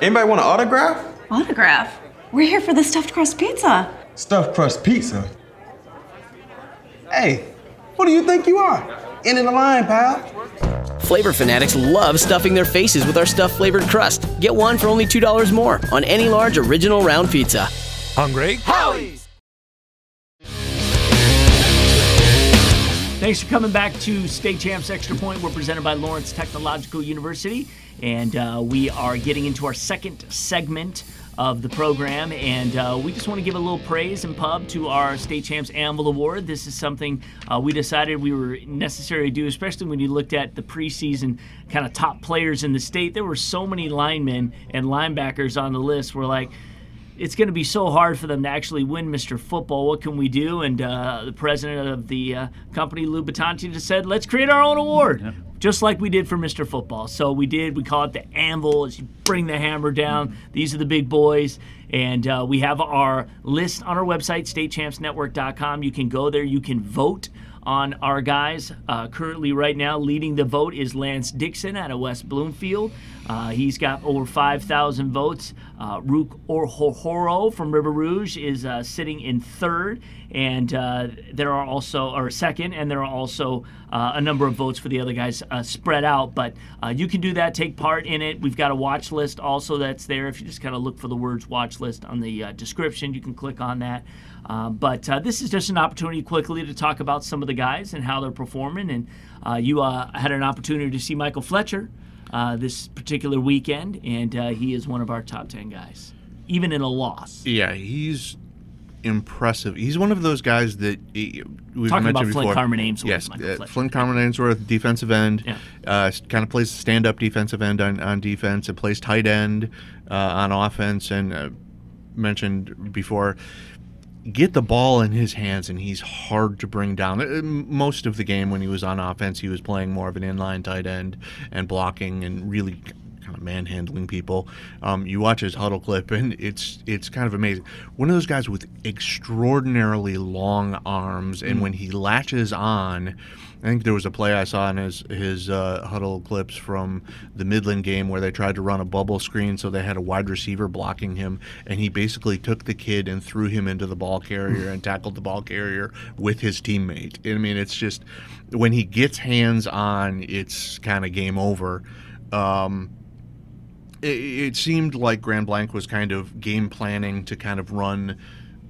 [SPEAKER 7] Anybody want an autograph?
[SPEAKER 8] Autograph? We're here for the stuffed crust pizza.
[SPEAKER 7] Stuffed crust pizza. Hey, what do you think you are? End of the line, pal.
[SPEAKER 9] Flavor fanatics love stuffing their faces with our stuffed flavored crust. Get one for only $2 more on any large original round pizza.
[SPEAKER 10] Hungry?
[SPEAKER 1] Thanks for coming back to State Champs Extra Point. We're presented by Lawrence Technological University, and uh, we are getting into our second segment of the program. And uh, we just want to give a little praise and pub to our State Champs Anvil Award. This is something uh, we decided we were necessary to do, especially when you looked at the preseason kind of top players in the state. There were so many linemen and linebackers on the list. We're like, it's going to be so hard for them to actually win Mr. Football. What can we do? And uh, the president of the uh, company, Lou Batanti, just said, let's create our own award, just like we did for Mr. Football. So we did. We call it the anvil as you bring the hammer down. These are the big boys. And uh, we have our list on our website, statechampsnetwork.com. You can go there. You can vote on our guys. Uh, currently, right now, leading the vote is Lance Dixon out of West Bloomfield. Uh, he's got over 5,000 votes. Uh, Ruke Orhorhoro from River Rouge is uh, sitting in third, and uh, there are also, or second, and there are also uh, a number of votes for the other guys uh, spread out. But you can do that, take part in it. We've got a watch list also that's there. If you just kind of look for the words watch list on the description, you can click on that. Uh, but uh, this is just an opportunity quickly to talk about some of the guys and how they're performing. And uh, you uh, had an opportunity to see Michael Fletcher uh, this particular weekend, and uh, he is one of our top 10 guys. even in a loss.
[SPEAKER 4] Yeah, he's impressive. He's one of those guys that he, we've mentioned before.
[SPEAKER 1] Talking
[SPEAKER 4] mentioned
[SPEAKER 1] about
[SPEAKER 4] before.
[SPEAKER 1] Flint Carman-Ainsworth,
[SPEAKER 4] Yes, uh,
[SPEAKER 1] Flint.
[SPEAKER 4] Carman-Ainsworth, defensive end.
[SPEAKER 1] Yeah.
[SPEAKER 4] Uh, kind of plays stand-up defensive end on, on defense and plays tight end uh, on offense. And uh, mentioned before, get the ball in his hands and he's hard to bring down. Uh, Most of the game when he was on offense, he was playing more of an inline tight end and blocking and really kind of manhandling people. Um, you watch his huddle clip and it's it's kind of amazing. One of those guys with extraordinarily long arms and when he latches on. I think there was a play I saw in his his uh, huddle clips from the Midland game where they tried to run a bubble screen, so they had a wide receiver blocking him, and he basically took the kid and threw him into the ball carrier and tackled the ball carrier with his teammate. I mean, it's just when he gets hands on, it's kind of game over. Um, it, it seemed like Grand Blanc was kind of game planning to kind of run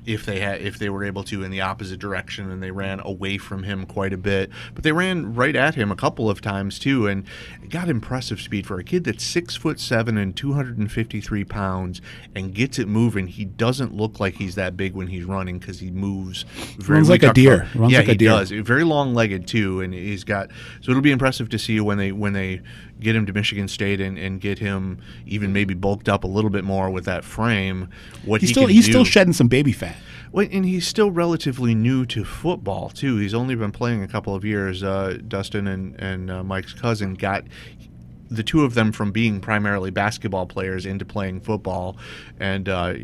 [SPEAKER 4] if they had if they were able to in the opposite direction and they ran away from him quite a bit but they ran right at him a couple of times too and got impressive speed for a kid that's six foot seven and 253 pounds and gets it moving he doesn't look like he's that big when he's running because he moves very
[SPEAKER 3] Runs like a deer. Runs
[SPEAKER 4] yeah
[SPEAKER 3] like a
[SPEAKER 4] he
[SPEAKER 3] deer.
[SPEAKER 4] does very long legged too and he's got so it'll be impressive to see when they when they get him to Michigan State and, and get him even maybe bulked up a little bit more with that frame what
[SPEAKER 3] He's
[SPEAKER 4] he
[SPEAKER 3] still he's
[SPEAKER 4] do.
[SPEAKER 3] still shedding some baby fat.
[SPEAKER 4] Well, and he's still relatively new to football too. He's only been playing a couple of years. Uh, Dustin and and uh, Mike's cousin got the two of them from being primarily basketball players into playing football, and uh,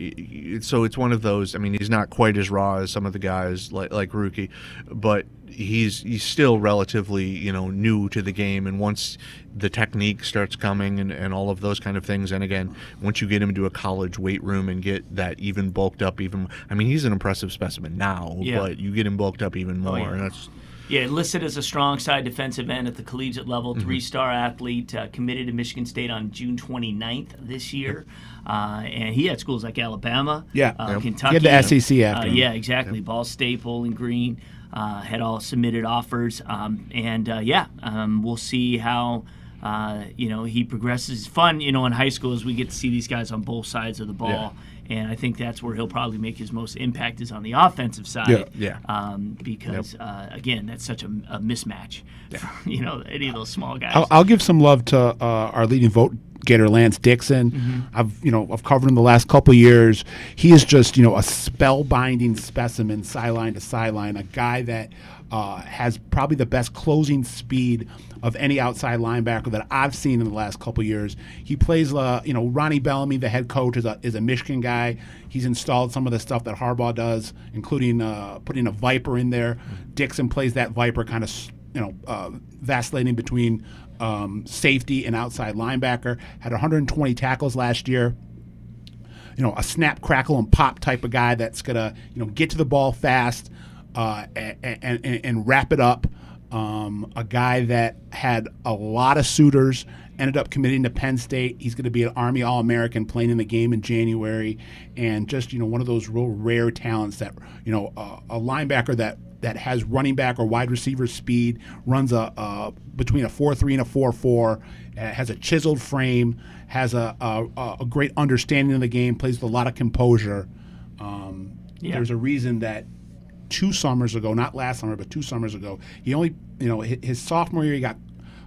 [SPEAKER 4] so it's one of those. I mean, he's not quite as raw as some of the guys like like Rookie, but he's he's still relatively you know new to the game. And once the technique starts coming and, and all of those kind of things, and again, once you get him into a college weight room and get that even bulked up, even I mean, he's an impressive specimen now,
[SPEAKER 1] Yeah.
[SPEAKER 4] but you get him bulked up even more.
[SPEAKER 1] yeah.
[SPEAKER 4] and that's
[SPEAKER 1] Yeah, listed as a strong side defensive end at the collegiate level,
[SPEAKER 4] Mm-hmm.
[SPEAKER 1] three star athlete, uh, committed to Michigan State on June 29th this year. Uh, and he had schools like Alabama,
[SPEAKER 3] Yeah.
[SPEAKER 1] uh,
[SPEAKER 3] Yep.
[SPEAKER 1] Kentucky.
[SPEAKER 3] He had the SEC after
[SPEAKER 1] Uh, yeah, exactly. Ball State, Bowling Green uh, had all submitted offers. Um, and uh, yeah, um, we'll see how. Uh, you know he progresses. It's fun, you know, in high school as we get to see these guys on both sides of the ball, and I think that's where he'll probably make his most impact is on the offensive side.
[SPEAKER 3] Yeah.
[SPEAKER 4] Yeah.
[SPEAKER 1] Um, because uh, again, that's such a, a mismatch. you know, any of those small guys.
[SPEAKER 3] I'll, I'll give some love to uh, our leading vote getter, Lance Dixon.
[SPEAKER 1] Mm-hmm.
[SPEAKER 3] I've you know I've covered him the last couple years. He is just you know a spellbinding specimen, sideline to sideline. A guy that uh, has probably the best closing speed of any outside linebacker that I've seen in the last couple years. He plays, uh, you know, Ronnie Bellamy, the head coach, is a is a Michigan guy. He's installed some of the stuff that Harbaugh does, including uh, putting a Viper in there. Dixon plays that Viper kind of you know, uh, vacillating between um, safety and outside linebacker. Had 120 tackles last year. You know, a snap, crackle, and pop type of guy that's gonna, you know, get to the ball fast uh, and, and, and wrap it up. Um, a guy that had a lot of suitors, ended up committing to Penn State. He's going to be an Army All American playing in the game in January, and just you know one of those real rare talents that you know uh, a linebacker that that has running back or wide receiver speed, runs a uh, between a four three and a four four, uh, has a chiseled frame, has a, a a great understanding of the game, plays with a lot of composure. Um,
[SPEAKER 1] Yeah.
[SPEAKER 3] There's a reason that two summers ago, not last summer, but two summers ago, he only you know his, sophomore year he got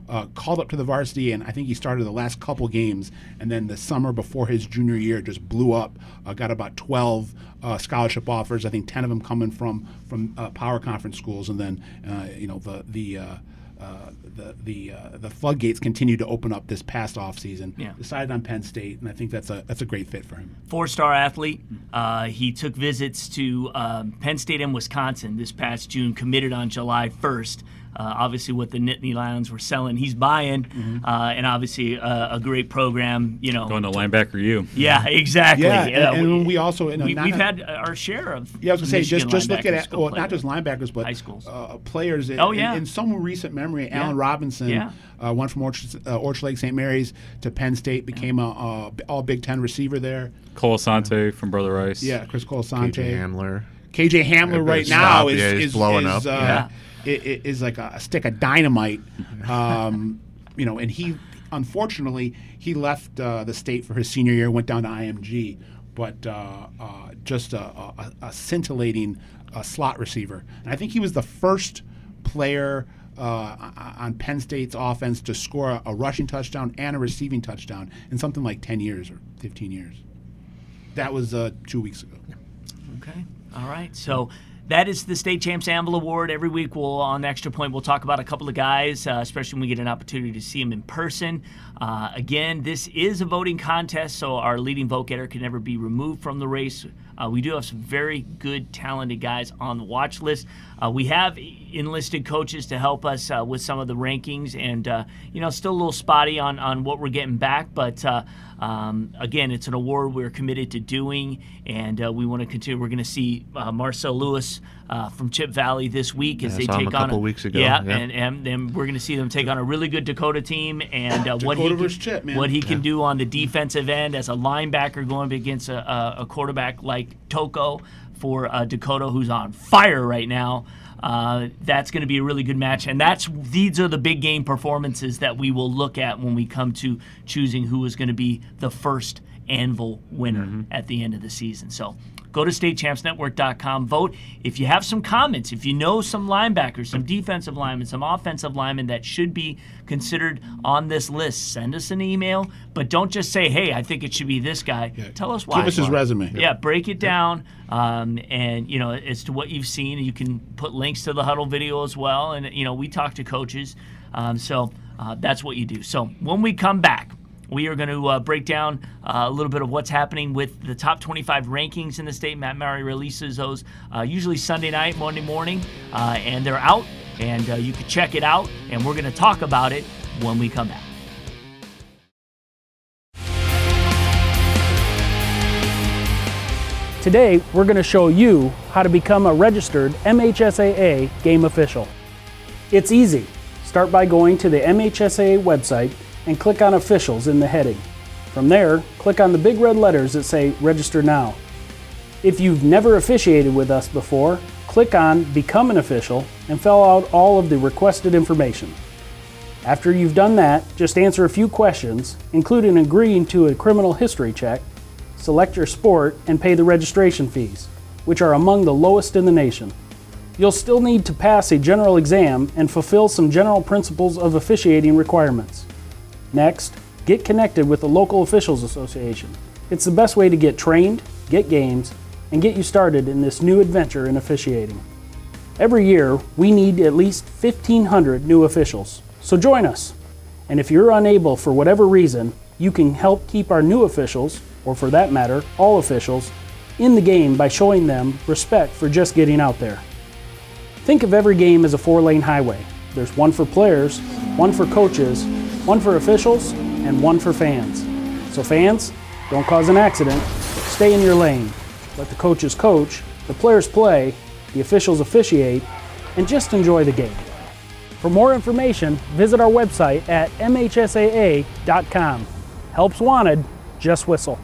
[SPEAKER 3] uh, called up to the varsity, and I think he started the last couple games. And then the summer before his junior year, just blew up. Uh, got about 12 uh, scholarship offers. I think 10 of them coming from from uh, power conference schools. And then uh, you know the the uh, uh, the the uh, the floodgates continued to open up this past off season.
[SPEAKER 1] Yeah.
[SPEAKER 3] Decided on Penn State, and I think that's a that's a great fit for him.
[SPEAKER 1] four-star athlete. Uh, he took visits to um, Penn State and Wisconsin this past June. Committed on July 1st. Uh, obviously, what the Nittany Lions were selling, he's buying,
[SPEAKER 3] Mm-hmm.
[SPEAKER 1] uh, and obviously uh, a great program. You know,
[SPEAKER 2] Going to linebacker you.
[SPEAKER 1] yeah, exactly.
[SPEAKER 3] Yeah,
[SPEAKER 1] Uh,
[SPEAKER 3] and, and we also you know,
[SPEAKER 1] we,
[SPEAKER 3] not-
[SPEAKER 1] we've had our share of.
[SPEAKER 3] Yeah, I was gonna say just just looking
[SPEAKER 1] linebackers
[SPEAKER 3] at
[SPEAKER 1] go
[SPEAKER 3] well,
[SPEAKER 1] play
[SPEAKER 3] not just linebackers, but
[SPEAKER 1] High schools.
[SPEAKER 3] uh, players. In,
[SPEAKER 1] Oh, yeah.
[SPEAKER 3] in, in some recent memory,
[SPEAKER 1] Yeah.
[SPEAKER 3] Allen Robinson
[SPEAKER 1] Yeah.
[SPEAKER 3] uh, went from Orchard, uh, Orchard Lake St. Mary's to Penn State, became a, a all Big Ten receiver there.
[SPEAKER 2] Cole Asante from Brother Rice.
[SPEAKER 3] Yeah, Chris
[SPEAKER 4] KJ Hamler.
[SPEAKER 3] KJ Hamler
[SPEAKER 4] Yeah,
[SPEAKER 3] right
[SPEAKER 4] stop.
[SPEAKER 3] now is
[SPEAKER 4] Yeah, he's
[SPEAKER 3] is,
[SPEAKER 4] blowing
[SPEAKER 3] is,
[SPEAKER 4] up.
[SPEAKER 3] Uh,
[SPEAKER 1] Yeah.
[SPEAKER 3] Is like a, stick of dynamite. Um, you know, and he unfortunately he left uh, the state for his senior year, went down to IMG. but uh, uh, just a, a, a scintillating uh, slot receiver. And I think he was the first player uh, on Penn State's offense to score a, a rushing touchdown and a receiving touchdown in something like 10 years or 15 years. That was uh, two weeks ago.
[SPEAKER 1] Okay. All right. So that is the State Champs Anvil Award. Every week, we'll on Extra Point, we'll talk about a couple of guys, uh, especially when we get an opportunity to see them in person. Uh, again, this is a voting contest, so our leading vote getter can never be removed from the race. Uh, we do have some very good, talented guys on the watch list. Uh, we have enlisted coaches to help us uh, with some of the rankings, and uh, you know, still a little spotty on on what we're getting back, but. Um, again, it's an award we're committed to doing, and uh, we want to continue. We're going to see uh, Marcel Lewis uh, from Chip Valley this week as
[SPEAKER 4] Yeah,
[SPEAKER 1] they
[SPEAKER 4] saw him
[SPEAKER 1] take
[SPEAKER 4] a
[SPEAKER 1] on
[SPEAKER 4] couple weeks ago,
[SPEAKER 1] Yeah,
[SPEAKER 4] yeah.
[SPEAKER 1] And, and then we're going to see them take on a really good Dakota team, and uh, what he can,
[SPEAKER 3] Chip,
[SPEAKER 1] what he can do on the defensive end as a linebacker going against a, a, a quarterback like Toko for uh, Dakota, who's on fire right now. Uh, that's going to be a really good match, and that's these are the big game performances that we will look at when we come to choosing who is going to be the first Anvil winner at the end of the season. So go to statechampsnetwork.com, vote. If you have some comments, if you know some linebackers, some defensive linemen, some offensive linemen that should be considered on this list, send us an email. But don't just say, hey, I think it should be this guy. Tell us why.
[SPEAKER 3] Give us his resume.
[SPEAKER 1] Yeah, break it down, um, and you know as to what you've seen. You can put links to the huddle video as well, and you know we talk to coaches, um, so uh, that's what you do. So when we come back, we are going to uh, break down uh, a little bit of what's happening with the top 25 rankings in the state. Matt Mowry releases those uh, usually Sunday night, Monday morning, uh, and they're out, and uh, you can check it out. And we're going to talk about it when we come back.
[SPEAKER 10] Today, we're going to show you how to become a registered MHSAA game official. It's easy. Start by going to the MHSAA website and click on Officials in the heading. From there, click on the big red letters that say Register Now. If you've never officiated with us before, click on Become an Official and fill out all of the requested information. After you've done that, just answer a few questions, including agreeing to a criminal history check, select your sport, and pay the registration fees, which are among the lowest in the nation. You'll still need to pass a general exam and fulfill some general principles of officiating requirements. Next, get connected with the local officials association. It's the best way to get trained, get games, and get you started in this new adventure in officiating. Every year, we need at least 1,500 new officials, so join us. And if you're unable for whatever reason, you can help keep our new officials, or for that matter, all officials, in the game by showing them respect for just getting out there. Think of every game as a four lane highway. There's one for players, one for coaches, one for officials, and one for fans. So, fans, don't cause an accident. Stay in your lane. Let the coaches coach, the players play, the officials officiate, and just enjoy the game. For more information, visit our website at mhsaa.com. Helps wanted, just whistle.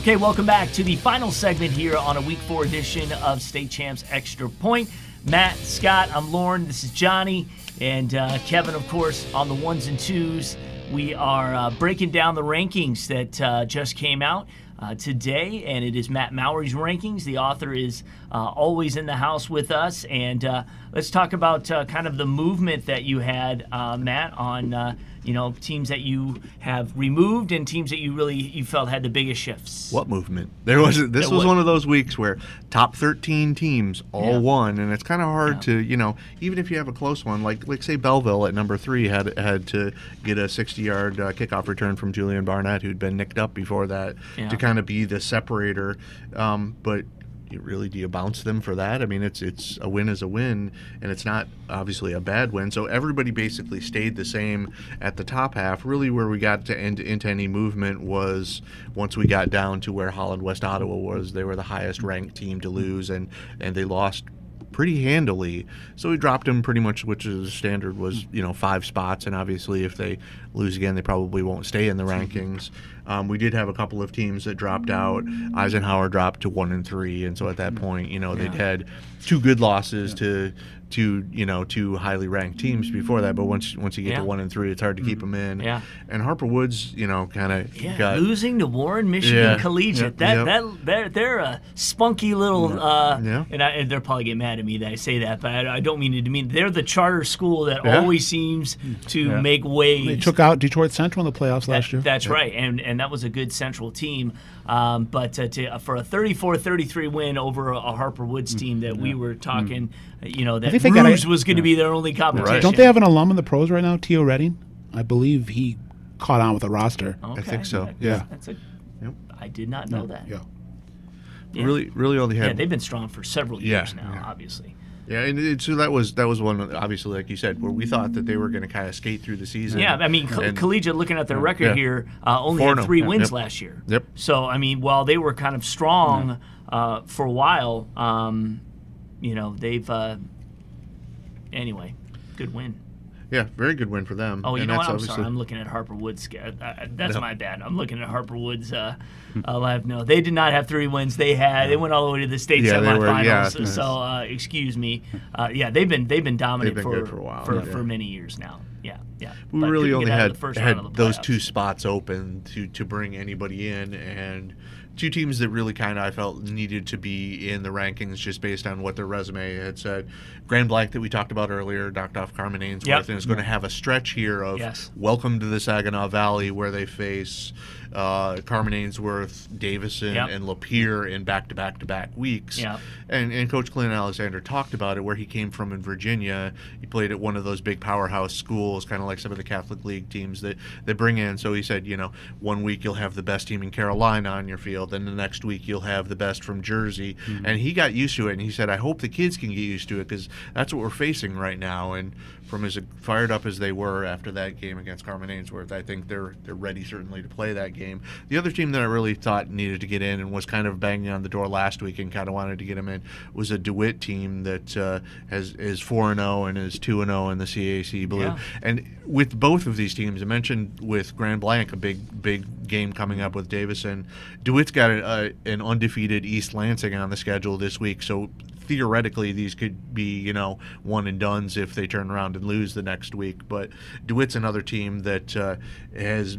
[SPEAKER 1] Okay, welcome back to the final segment here on a week four edition of State Champs Extra Point. Matt, Scott, I'm Lauren, this is Johnny, and uh, Kevin, of course, on the ones and twos. We are uh, breaking down the rankings that uh, just came out uh, today, and it is Matt Mowry's rankings. The author is uh, always in the house with us, and uh, let's talk about uh, kind of the movement that you had, Matt, on you know teams that you have removed and teams that you really you felt had the biggest shifts.
[SPEAKER 4] What movement? There was this was
[SPEAKER 1] was-
[SPEAKER 4] one of those weeks where top 13 teams all
[SPEAKER 1] Yeah.
[SPEAKER 4] won, and it's kind of hard to you know even if you have a close one like like say Belleville at number three had had to get a 60 yard uh, kickoff return from Julian Barnett who'd been nicked up before that
[SPEAKER 1] Yeah.
[SPEAKER 4] to kind of be the separator, um, but. You Really, do you bounce them for that? I mean, it's it's a win is a win, and it's not obviously a bad win. So everybody basically stayed the same at the top half. Really, where we got to end into any movement was once we got down to where Holland West Ottawa was. They were the highest ranked team to lose, and and they lost pretty handily. So we dropped them pretty much, which is standard was you know five spots, and obviously if they lose again, they probably won't stay in the rankings. Um, we did have a couple of teams that dropped out. Eisenhower dropped to one and three, and so at that point, you know, they'd had two good losses to to you know two highly ranked teams before that. But once once you get
[SPEAKER 1] Yeah.
[SPEAKER 4] to one and three, it's hard to keep them in.
[SPEAKER 1] Yeah.
[SPEAKER 4] And Harper Woods, you know, kind of
[SPEAKER 1] Yeah,
[SPEAKER 4] got
[SPEAKER 1] losing to Warren Michigan
[SPEAKER 4] Yeah.
[SPEAKER 1] Collegiate.
[SPEAKER 4] Yep,
[SPEAKER 1] That
[SPEAKER 4] yep.
[SPEAKER 1] that they're they're a spunky little. Uh,
[SPEAKER 4] Yeah.
[SPEAKER 1] And, I, and they're probably get mad at me that I say that, but I, I don't mean it to mean they're the charter school that
[SPEAKER 4] Yeah.
[SPEAKER 1] always seems to
[SPEAKER 2] Yeah.
[SPEAKER 1] make waves.
[SPEAKER 3] They took out Detroit Central in the playoffs
[SPEAKER 1] That-
[SPEAKER 3] last year.
[SPEAKER 1] That's right, and and that was a good Central team. Um, but uh, to, for a 34-33 win over a Harper Woods team that we were talking, uh, you know, that
[SPEAKER 3] think they got
[SPEAKER 1] Rouge was going to be their only competition.
[SPEAKER 3] Don't they have an alum in the pros right now, Tio Redding? I believe he caught on with the roster.
[SPEAKER 1] Okay.
[SPEAKER 4] think so.
[SPEAKER 1] That-
[SPEAKER 3] Yeah.
[SPEAKER 1] That's a,
[SPEAKER 4] Yep.
[SPEAKER 1] I did not know that.
[SPEAKER 3] Yeah.
[SPEAKER 1] Yeah.
[SPEAKER 4] really really only had
[SPEAKER 1] Yeah, they've been strong for several
[SPEAKER 4] Yeah,
[SPEAKER 1] years now,
[SPEAKER 4] yeah.
[SPEAKER 1] obviously.
[SPEAKER 4] Yeah, and it, so that was that was one obviously like you said where we thought that they were going to kind of skate through the season.
[SPEAKER 1] Yeah, I mean, Co-
[SPEAKER 4] And-
[SPEAKER 1] Collegiate, looking at their record
[SPEAKER 4] Yeah.
[SPEAKER 1] here, uh, only had
[SPEAKER 4] 4-0.
[SPEAKER 1] three
[SPEAKER 4] Yeah.
[SPEAKER 1] wins
[SPEAKER 4] Yep.
[SPEAKER 1] last year.
[SPEAKER 4] Yep.
[SPEAKER 1] So, I mean, while they were kind of strong uh, for a while, um, you know, they've. Uh, anyway, good win.
[SPEAKER 4] Yeah, very good win for them.
[SPEAKER 1] Oh, you
[SPEAKER 4] and
[SPEAKER 1] know what? I'm sorry. I'm looking at Harper Woods. Uh, uh, that's
[SPEAKER 4] No.
[SPEAKER 1] my bad. I'm looking at Harper Woods uh, uh, live. No, they did not have three wins. They had. They went all the way to the state
[SPEAKER 4] Yeah,
[SPEAKER 1] semifinals.
[SPEAKER 4] yeah,
[SPEAKER 1] so,
[SPEAKER 4] yes.
[SPEAKER 1] uh, excuse me. Uh, yeah, they've been they've been dominant
[SPEAKER 4] been
[SPEAKER 1] for
[SPEAKER 4] for a while,
[SPEAKER 1] for,
[SPEAKER 4] yeah.
[SPEAKER 1] for many years now. Yeah, yeah.
[SPEAKER 4] we
[SPEAKER 1] But
[SPEAKER 4] really only
[SPEAKER 1] get out of
[SPEAKER 4] had
[SPEAKER 1] the first
[SPEAKER 4] had
[SPEAKER 1] the
[SPEAKER 4] those two spots open to to bring anybody in, and two teams that really kind of I felt needed to be in the rankings just based on what their resume had said. Grand Blanc that we talked about earlier knocked off Carman-Ainsworth
[SPEAKER 1] Yep.
[SPEAKER 4] and is going to have a stretch here of
[SPEAKER 1] Yes.
[SPEAKER 4] welcome to the Saginaw Valley where they face uh, Carman-Ainsworth, Davison,
[SPEAKER 1] Yep.
[SPEAKER 4] and Lapeer in back to back to back weeks.
[SPEAKER 1] Yep.
[SPEAKER 4] And, and Coach Clint Alexander talked about it where he came from in Virginia. He played at one of those big powerhouse schools, kind of like some of the Catholic League teams that they bring in. So he said, you know, one week you'll have the best team in Carolina on your field, and the next week you'll have the best from Jersey. And he got used to it, and he said, I hope the kids can get used to it because that's what we're facing right now. And from as fired up as they were after that game against Carman-Ainsworth, I think they're they're ready certainly to play that game. The other team that I really thought needed to get in and was kind of banging on the door last week and kind of wanted to get them in was a DeWitt team that uh, has is four and zero and is two and zero in the CAC Blue.
[SPEAKER 1] Yeah.
[SPEAKER 4] And with both of these teams, I mentioned with Grand Blanc a big big game coming up with Davison. DeWitt's got a, a, an undefeated East Lansing on the schedule this week, so theoretically these could be you know one and duns if they turn around and lose the next week. But DeWitt's another team that uh, has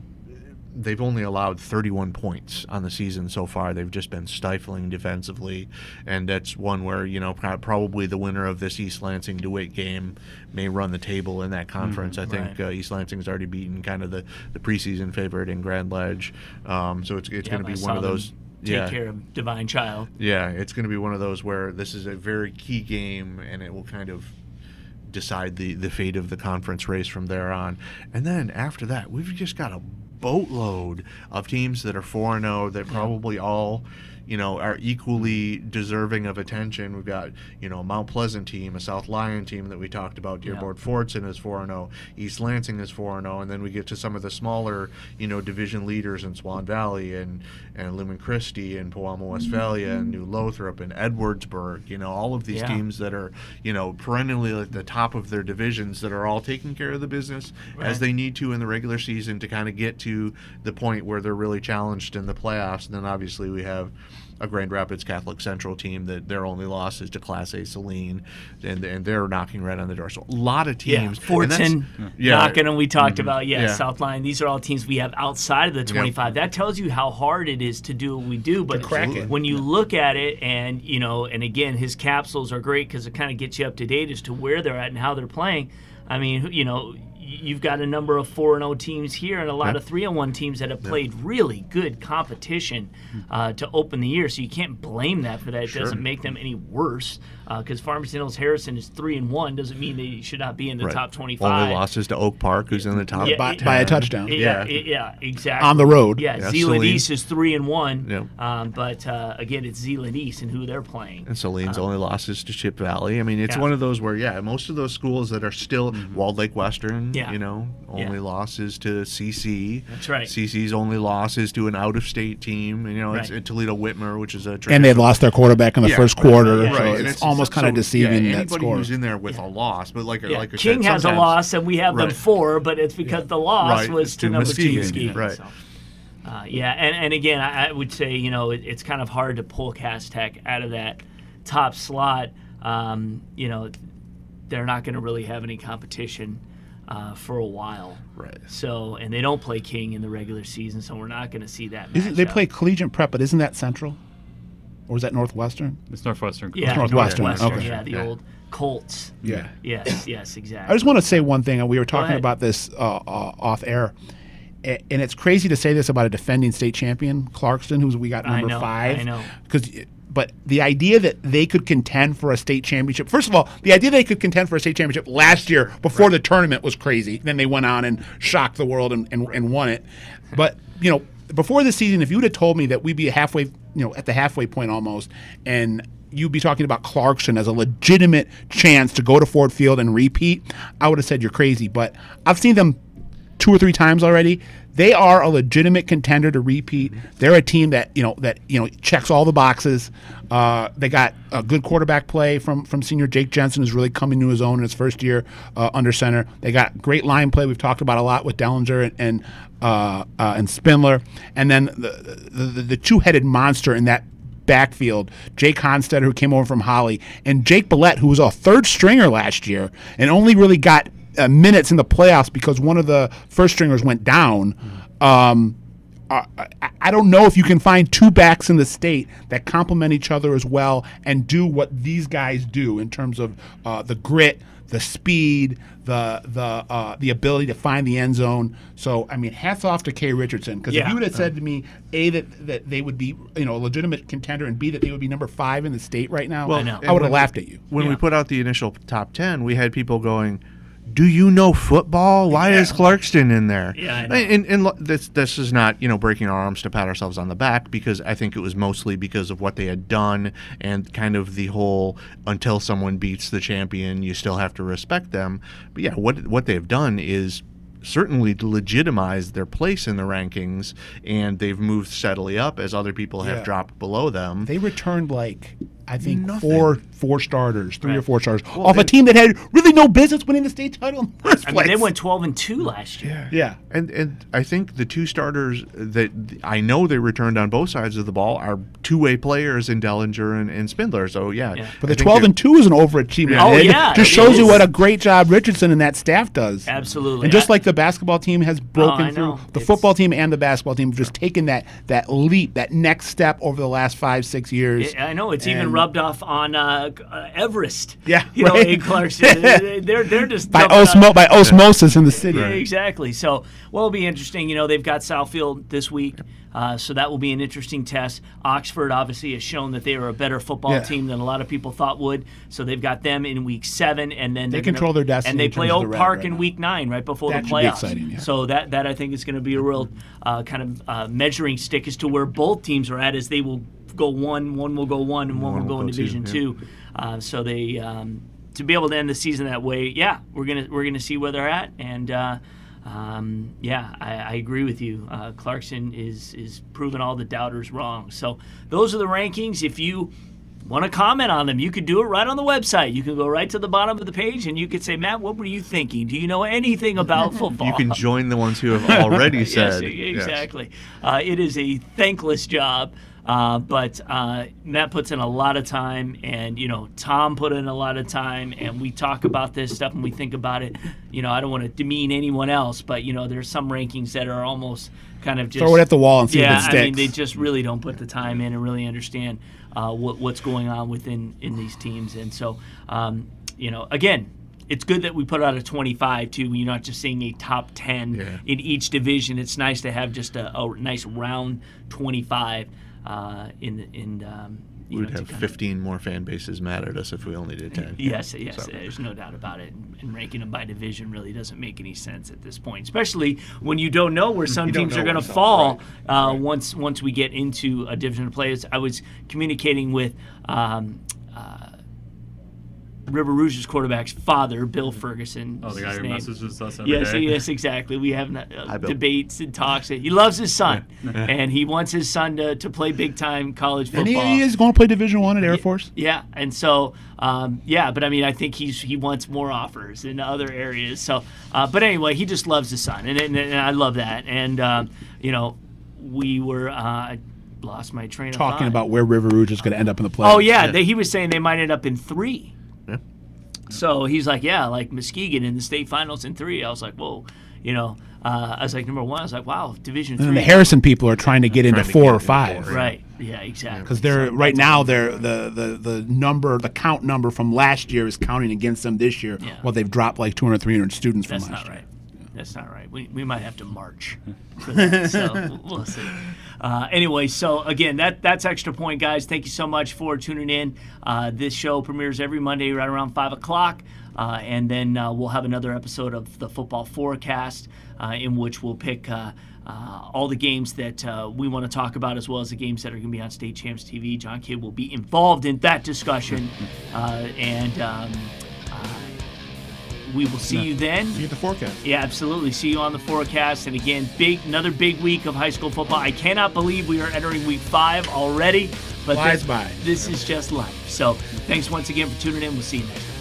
[SPEAKER 4] they've only allowed 31 points on the season so far. They've just been stifling defensively, and that's one where you know probably the winner of this East Lansing DeWitt game may run the table in that conference. I think
[SPEAKER 1] right.
[SPEAKER 4] uh, East Lansing's already beaten kind of the, the preseason favorite in Grand Ledge, um, so it's it's
[SPEAKER 1] Yep,
[SPEAKER 4] going to be one of
[SPEAKER 1] them
[SPEAKER 4] those.
[SPEAKER 1] Take
[SPEAKER 4] yeah,
[SPEAKER 1] care of Divine Child.
[SPEAKER 4] yeah, it's going to be one of those where this is a very key game, and it will kind of decide the, the fate of the conference race from there on. And then after that, we've just got a boatload of teams that are 4 0 that probably all. You know, are equally deserving of attention. We've got, you know, Mount Pleasant team, a South Lyon team that we talked about. Dearborn Fordson is 4 0. East Lansing is 4 0. And then we get to some of the smaller, you know, division leaders in Swan Valley and, and Lumen Christi and Pewamo Westphalia and New Lothrop and Edwardsburg. You know, all of these
[SPEAKER 1] Yeah.
[SPEAKER 4] teams that are, you know, perennially at the top of their divisions that are all taking care of the business as they need to in the regular season to kind of get to the point where they're really challenged in the playoffs. And then obviously we have a Grand Rapids Catholic Central team that their only loss is to Class A Saline, and and they're knocking right on the door. So a lot of teams. and that's-
[SPEAKER 1] Fordson,
[SPEAKER 4] yeah,
[SPEAKER 1] knocking, and we talked
[SPEAKER 4] mhm,
[SPEAKER 1] about yeah,
[SPEAKER 4] yeah.
[SPEAKER 1] South Lyon. These are all teams we have outside of the 25. That tells you how hard it is to do what we do. But
[SPEAKER 3] crack it.
[SPEAKER 1] when you look at it, and you know, and again, his capsules are great because it kind of gets you up to date as to where they're at and how they're playing. I mean, you know. Y- You've got a number of four and zero teams here, and a lot
[SPEAKER 4] Yeah.
[SPEAKER 1] of three and one teams that have played really good competition uh, to open the year. So you can't blame that for that. It doesn't make them any worse because Farmington Hills Harrison is three and one. Doesn't mean they should not be in the
[SPEAKER 4] Right.
[SPEAKER 1] top twenty-five.
[SPEAKER 4] Only losses to Oak Park, who's in the top
[SPEAKER 1] Yeah,
[SPEAKER 3] by,
[SPEAKER 1] it-
[SPEAKER 3] by a touchdown.
[SPEAKER 1] Yeah,
[SPEAKER 4] Yeah.
[SPEAKER 1] yeah, yeah, exactly.
[SPEAKER 3] On the road.
[SPEAKER 1] Yeah,
[SPEAKER 4] Yeah,
[SPEAKER 1] Zeeland
[SPEAKER 4] Saline.
[SPEAKER 1] East is three and one.
[SPEAKER 4] Yep.
[SPEAKER 1] Um, but uh, again, it's Zeeland East and who they're playing.
[SPEAKER 4] And Saline's only losses to Chip Valley. I mean, it's
[SPEAKER 1] Yeah.
[SPEAKER 4] one of those where, yeah, most of those schools that are still Walled Lake Western,
[SPEAKER 1] Yeah.
[SPEAKER 4] you know, only
[SPEAKER 1] Yeah.
[SPEAKER 4] losses to CC.
[SPEAKER 1] That's right.
[SPEAKER 4] CC's only losses to an out-of-state team. And, you know, it's
[SPEAKER 1] Right.
[SPEAKER 4] uh, Toledo Whitmer, which is a
[SPEAKER 3] And they
[SPEAKER 4] traditional-
[SPEAKER 3] lost their quarterback in the
[SPEAKER 4] Yeah,
[SPEAKER 3] first
[SPEAKER 4] right,
[SPEAKER 3] quarter,
[SPEAKER 1] yeah,
[SPEAKER 3] so
[SPEAKER 1] right,
[SPEAKER 3] it's,
[SPEAKER 4] and
[SPEAKER 3] almost kind of
[SPEAKER 4] so,
[SPEAKER 3] deceiving
[SPEAKER 4] yeah,
[SPEAKER 3] that
[SPEAKER 4] anybody
[SPEAKER 3] score.
[SPEAKER 4] who's in there with a loss, but like
[SPEAKER 1] Yeah,
[SPEAKER 4] like I
[SPEAKER 1] King
[SPEAKER 4] said,
[SPEAKER 1] has a loss, and we have them four, but it's because the loss
[SPEAKER 4] Right,
[SPEAKER 1] was
[SPEAKER 4] it's
[SPEAKER 1] to
[SPEAKER 4] to
[SPEAKER 1] number two
[SPEAKER 4] Muskegon,
[SPEAKER 1] Muskegon.
[SPEAKER 4] right.
[SPEAKER 1] so. Uh, yeah, and, and again, I, I would say you know it, it's kind of hard to pull Cass Tech out of that top slot. Um, you know, they're not going to really have any competition uh, for a while.
[SPEAKER 4] Right.
[SPEAKER 1] So, and they don't play King in the regular season, so we're not going to see that.
[SPEAKER 3] Isn't, they play collegiate prep, but isn't that Central? Or is that Northwestern?
[SPEAKER 2] It's Northwestern.
[SPEAKER 1] Yeah,
[SPEAKER 3] Northwestern,
[SPEAKER 1] Northwestern.
[SPEAKER 3] okay.
[SPEAKER 1] Yeah, the
[SPEAKER 4] Yeah.
[SPEAKER 1] old Colts.
[SPEAKER 3] Yeah.
[SPEAKER 1] Yes, yes, exactly.
[SPEAKER 3] I just want to say one thing. and We were talking about this uh, uh, off air, and it's crazy to say this about a defending state champion, Clarkston, who's we got
[SPEAKER 1] I
[SPEAKER 3] number
[SPEAKER 1] know,
[SPEAKER 3] five.
[SPEAKER 1] I know.
[SPEAKER 3] Because, but the idea that they could contend for a state championship. First of all, the idea they could contend for a state championship last year before the tournament was crazy. Then they went on and shocked the world and, and, and won it. But you know, before the season, if you would have told me that we'd be halfway, you know, at the halfway point almost, and you'd be talking about Clarkston as a legitimate chance to go to Ford Field and repeat, I would have said you're crazy. But I've seen them two or three times already. They are a legitimate contender to repeat. They're a team that you know that you know checks all the boxes. Uh, they got a good quarterback play from from senior Jake Jensen, who's really coming to his own in his first year uh, under center. They got great line play. We've talked about a lot with Dellinger and and, uh, uh, and Spindler, and then the the, the, the two headed monster in that backfield, Jake Honstetter, who came over from Holly, and Jake Billette, who was a third stringer last year and only really got uh, minutes in the playoffs because one of the first stringers went down. Um, I, I- I don't know if you can find two backs in the state that complement each other as well and do what these guys do in terms of uh, the grit, the speed, the the uh, the ability to find the end zone. So I mean, hats off to Kay Richardson because if you would have said to me, a that that they would be you know a legitimate contender, and b that they would be number five in the state right now,
[SPEAKER 4] Well,
[SPEAKER 3] I,
[SPEAKER 4] and
[SPEAKER 3] would have laughed at you.
[SPEAKER 4] When we put out the initial top 10, we had people going, do you know football? Why is Clarkston in there?
[SPEAKER 1] Yeah, I know.
[SPEAKER 4] And, and this this is not you know breaking our arms to pat ourselves on the back because I think it was mostly because of what they had done and kind of the whole until someone beats the champion, you still have to respect them. But yeah, what what they've done is certainly legitimized their place in the rankings and they've moved steadily up as other people have
[SPEAKER 3] Yeah.
[SPEAKER 4] dropped below them.
[SPEAKER 3] They returned like I think
[SPEAKER 4] Nothing.
[SPEAKER 3] four four starters, three or four starters
[SPEAKER 4] Well,
[SPEAKER 3] off a team that had really no business winning the state title in the first
[SPEAKER 1] I mean, they went 12 and 2 last year.
[SPEAKER 3] yeah.
[SPEAKER 4] And and I think the two starters that I know they returned on both sides of the ball are two way players in Dellinger and, and Spindler. So yeah,
[SPEAKER 1] Yeah.
[SPEAKER 3] But
[SPEAKER 4] I
[SPEAKER 3] the
[SPEAKER 4] think
[SPEAKER 3] 12 and 2 is an overachievement.
[SPEAKER 1] Oh,
[SPEAKER 3] It
[SPEAKER 1] yeah,
[SPEAKER 3] just
[SPEAKER 1] it
[SPEAKER 3] shows you what a great job Richardson and that staff does.
[SPEAKER 1] Absolutely.
[SPEAKER 3] And just
[SPEAKER 1] I-
[SPEAKER 3] like the basketball team has oh, broken
[SPEAKER 1] I
[SPEAKER 3] through, the
[SPEAKER 1] It's-
[SPEAKER 3] football team and the basketball team have just taken that that leap, that next step over the last five, six years.
[SPEAKER 1] I know it's even
[SPEAKER 3] And-
[SPEAKER 1] rubbed off on uh, uh, Everest.
[SPEAKER 3] Yeah,
[SPEAKER 1] you know, in Clarkston. they're they're just
[SPEAKER 3] by, osmo- by osmosis in the city.
[SPEAKER 1] Yeah, exactly. So, well, it'll be interesting. You know, they've got Southfield this week, uh, so that will be an interesting test. Oxford obviously has shown that they are a better football
[SPEAKER 3] Yeah.
[SPEAKER 1] team than a lot of people thought would. So they've got them in week seven, and then
[SPEAKER 3] They
[SPEAKER 1] they're gonna-
[SPEAKER 3] control their destiny
[SPEAKER 1] And they play Oak
[SPEAKER 3] the
[SPEAKER 1] Park
[SPEAKER 3] right
[SPEAKER 1] in week nine, right before
[SPEAKER 3] That
[SPEAKER 1] the playoffs.
[SPEAKER 3] exciting, yeah.
[SPEAKER 1] So that that I think is going to be a real uh, kind of uh, measuring stick as to where both teams are at, as they will go one, one will go one, and one,
[SPEAKER 4] One
[SPEAKER 1] will go
[SPEAKER 4] will go two,
[SPEAKER 1] Division
[SPEAKER 4] yeah.
[SPEAKER 1] Two. Uh, so they um, to be able to end the season that way, yeah, we're gonna we're gonna see where they're at, and uh, um, yeah, I, I agree with you. Uh, Clarkston is is proving all the doubters wrong. So those are the rankings. If you want to comment on them, you could do it right on the website. You can go right to the bottom of the page, and you could say, Matt, what were you thinking? Do you know anything about football?
[SPEAKER 4] You can join the ones who have already said.
[SPEAKER 1] yes, exactly. Uh, it is a thankless job. Uh, but uh, Matt puts in a lot of time, and you know Tom put in a lot of time, and we talk about this stuff and we think about it. You know, I don't want to demean anyone else, but you know, there's some rankings that are almost kind of just
[SPEAKER 3] Throw it at the wall and see if
[SPEAKER 1] yeah,
[SPEAKER 3] it
[SPEAKER 1] I mean,
[SPEAKER 3] sticks.
[SPEAKER 1] they just really don't put the time in and really understand uh, what, what's going on within in these teams, and so um, you know, again. It's good that we put out a 25 too. When you're not just seeing a top 10
[SPEAKER 4] Yeah.
[SPEAKER 1] in each division. It's nice to have just a, a nice round 25 uh, in in um, you
[SPEAKER 4] We'd
[SPEAKER 1] know,
[SPEAKER 4] have
[SPEAKER 1] kind of-
[SPEAKER 4] 15 more fan bases mad at us if we only did 10.
[SPEAKER 1] Yes, yes,
[SPEAKER 4] So-
[SPEAKER 1] there's no doubt about it. And ranking them by division really doesn't make any sense at this point, especially when you don't know where some teams are going to fall
[SPEAKER 4] right,
[SPEAKER 1] uh, once once we get into a division of players. I was communicating with. Um, uh, River Rouge's quarterback's father, Bill Ferguson.
[SPEAKER 2] Oh, the guy who
[SPEAKER 1] name.
[SPEAKER 2] messages us every
[SPEAKER 1] yes,
[SPEAKER 2] day.
[SPEAKER 1] yes, exactly. We have uh,
[SPEAKER 4] Hi,
[SPEAKER 1] debates and talks. He loves his son, and he wants his son to, to play big time college football.
[SPEAKER 3] and he, he is going to play Division One at Air Force.
[SPEAKER 1] Yeah, and so um, yeah, but I mean, I think he's he wants more offers in other areas. So, uh, but anyway, he just loves his son, and, and, and I love that. And um, you know, we were. Uh, I lost my train of
[SPEAKER 3] Talking about where River Rouge is going to end up in the playoffs.
[SPEAKER 1] Oh yeah, They, he was saying they might end up in three.
[SPEAKER 4] Yeah.
[SPEAKER 1] So he's like, yeah, like Muskegon in the state finals in three. I was like, whoa, you know. Uh, I was like, number one. I was like, wow, Division
[SPEAKER 3] And
[SPEAKER 1] three.
[SPEAKER 3] then the Harrison people are trying to get into
[SPEAKER 4] to
[SPEAKER 3] four
[SPEAKER 4] get
[SPEAKER 3] or five.
[SPEAKER 4] four,
[SPEAKER 1] Right. Yeah. Exactly.
[SPEAKER 3] Because they're
[SPEAKER 1] So
[SPEAKER 3] right now they're the, the the number the count number from last year is counting against them this year.
[SPEAKER 1] Yeah.
[SPEAKER 3] Well, they've dropped like 200 300 students from
[SPEAKER 1] That's
[SPEAKER 3] last
[SPEAKER 1] not
[SPEAKER 3] year.
[SPEAKER 1] right. That's not right. We, we might have to march. For that, so we'll- see. Uh, anyway, so again, that that's extra point, guys. Thank you so much for tuning in. Uh, this show premieres every Monday right around five o'clock, uh, and then uh, we'll have another episode of the football forecast uh, in which we'll pick. Uh, uh, all the games that uh, we want to talk about, as well as the games that are going to be on State Champs TV. John Kidd will be involved in that discussion, uh, and um, uh, we will see you then.
[SPEAKER 3] See You get the forecast.
[SPEAKER 1] Yeah, absolutely. See you on the forecast. And again, big another big week of high school football. I cannot believe we are entering week five already. But
[SPEAKER 3] Flies
[SPEAKER 1] this,
[SPEAKER 3] by.
[SPEAKER 1] this is just life. So thanks once again for tuning in. We'll see you next time.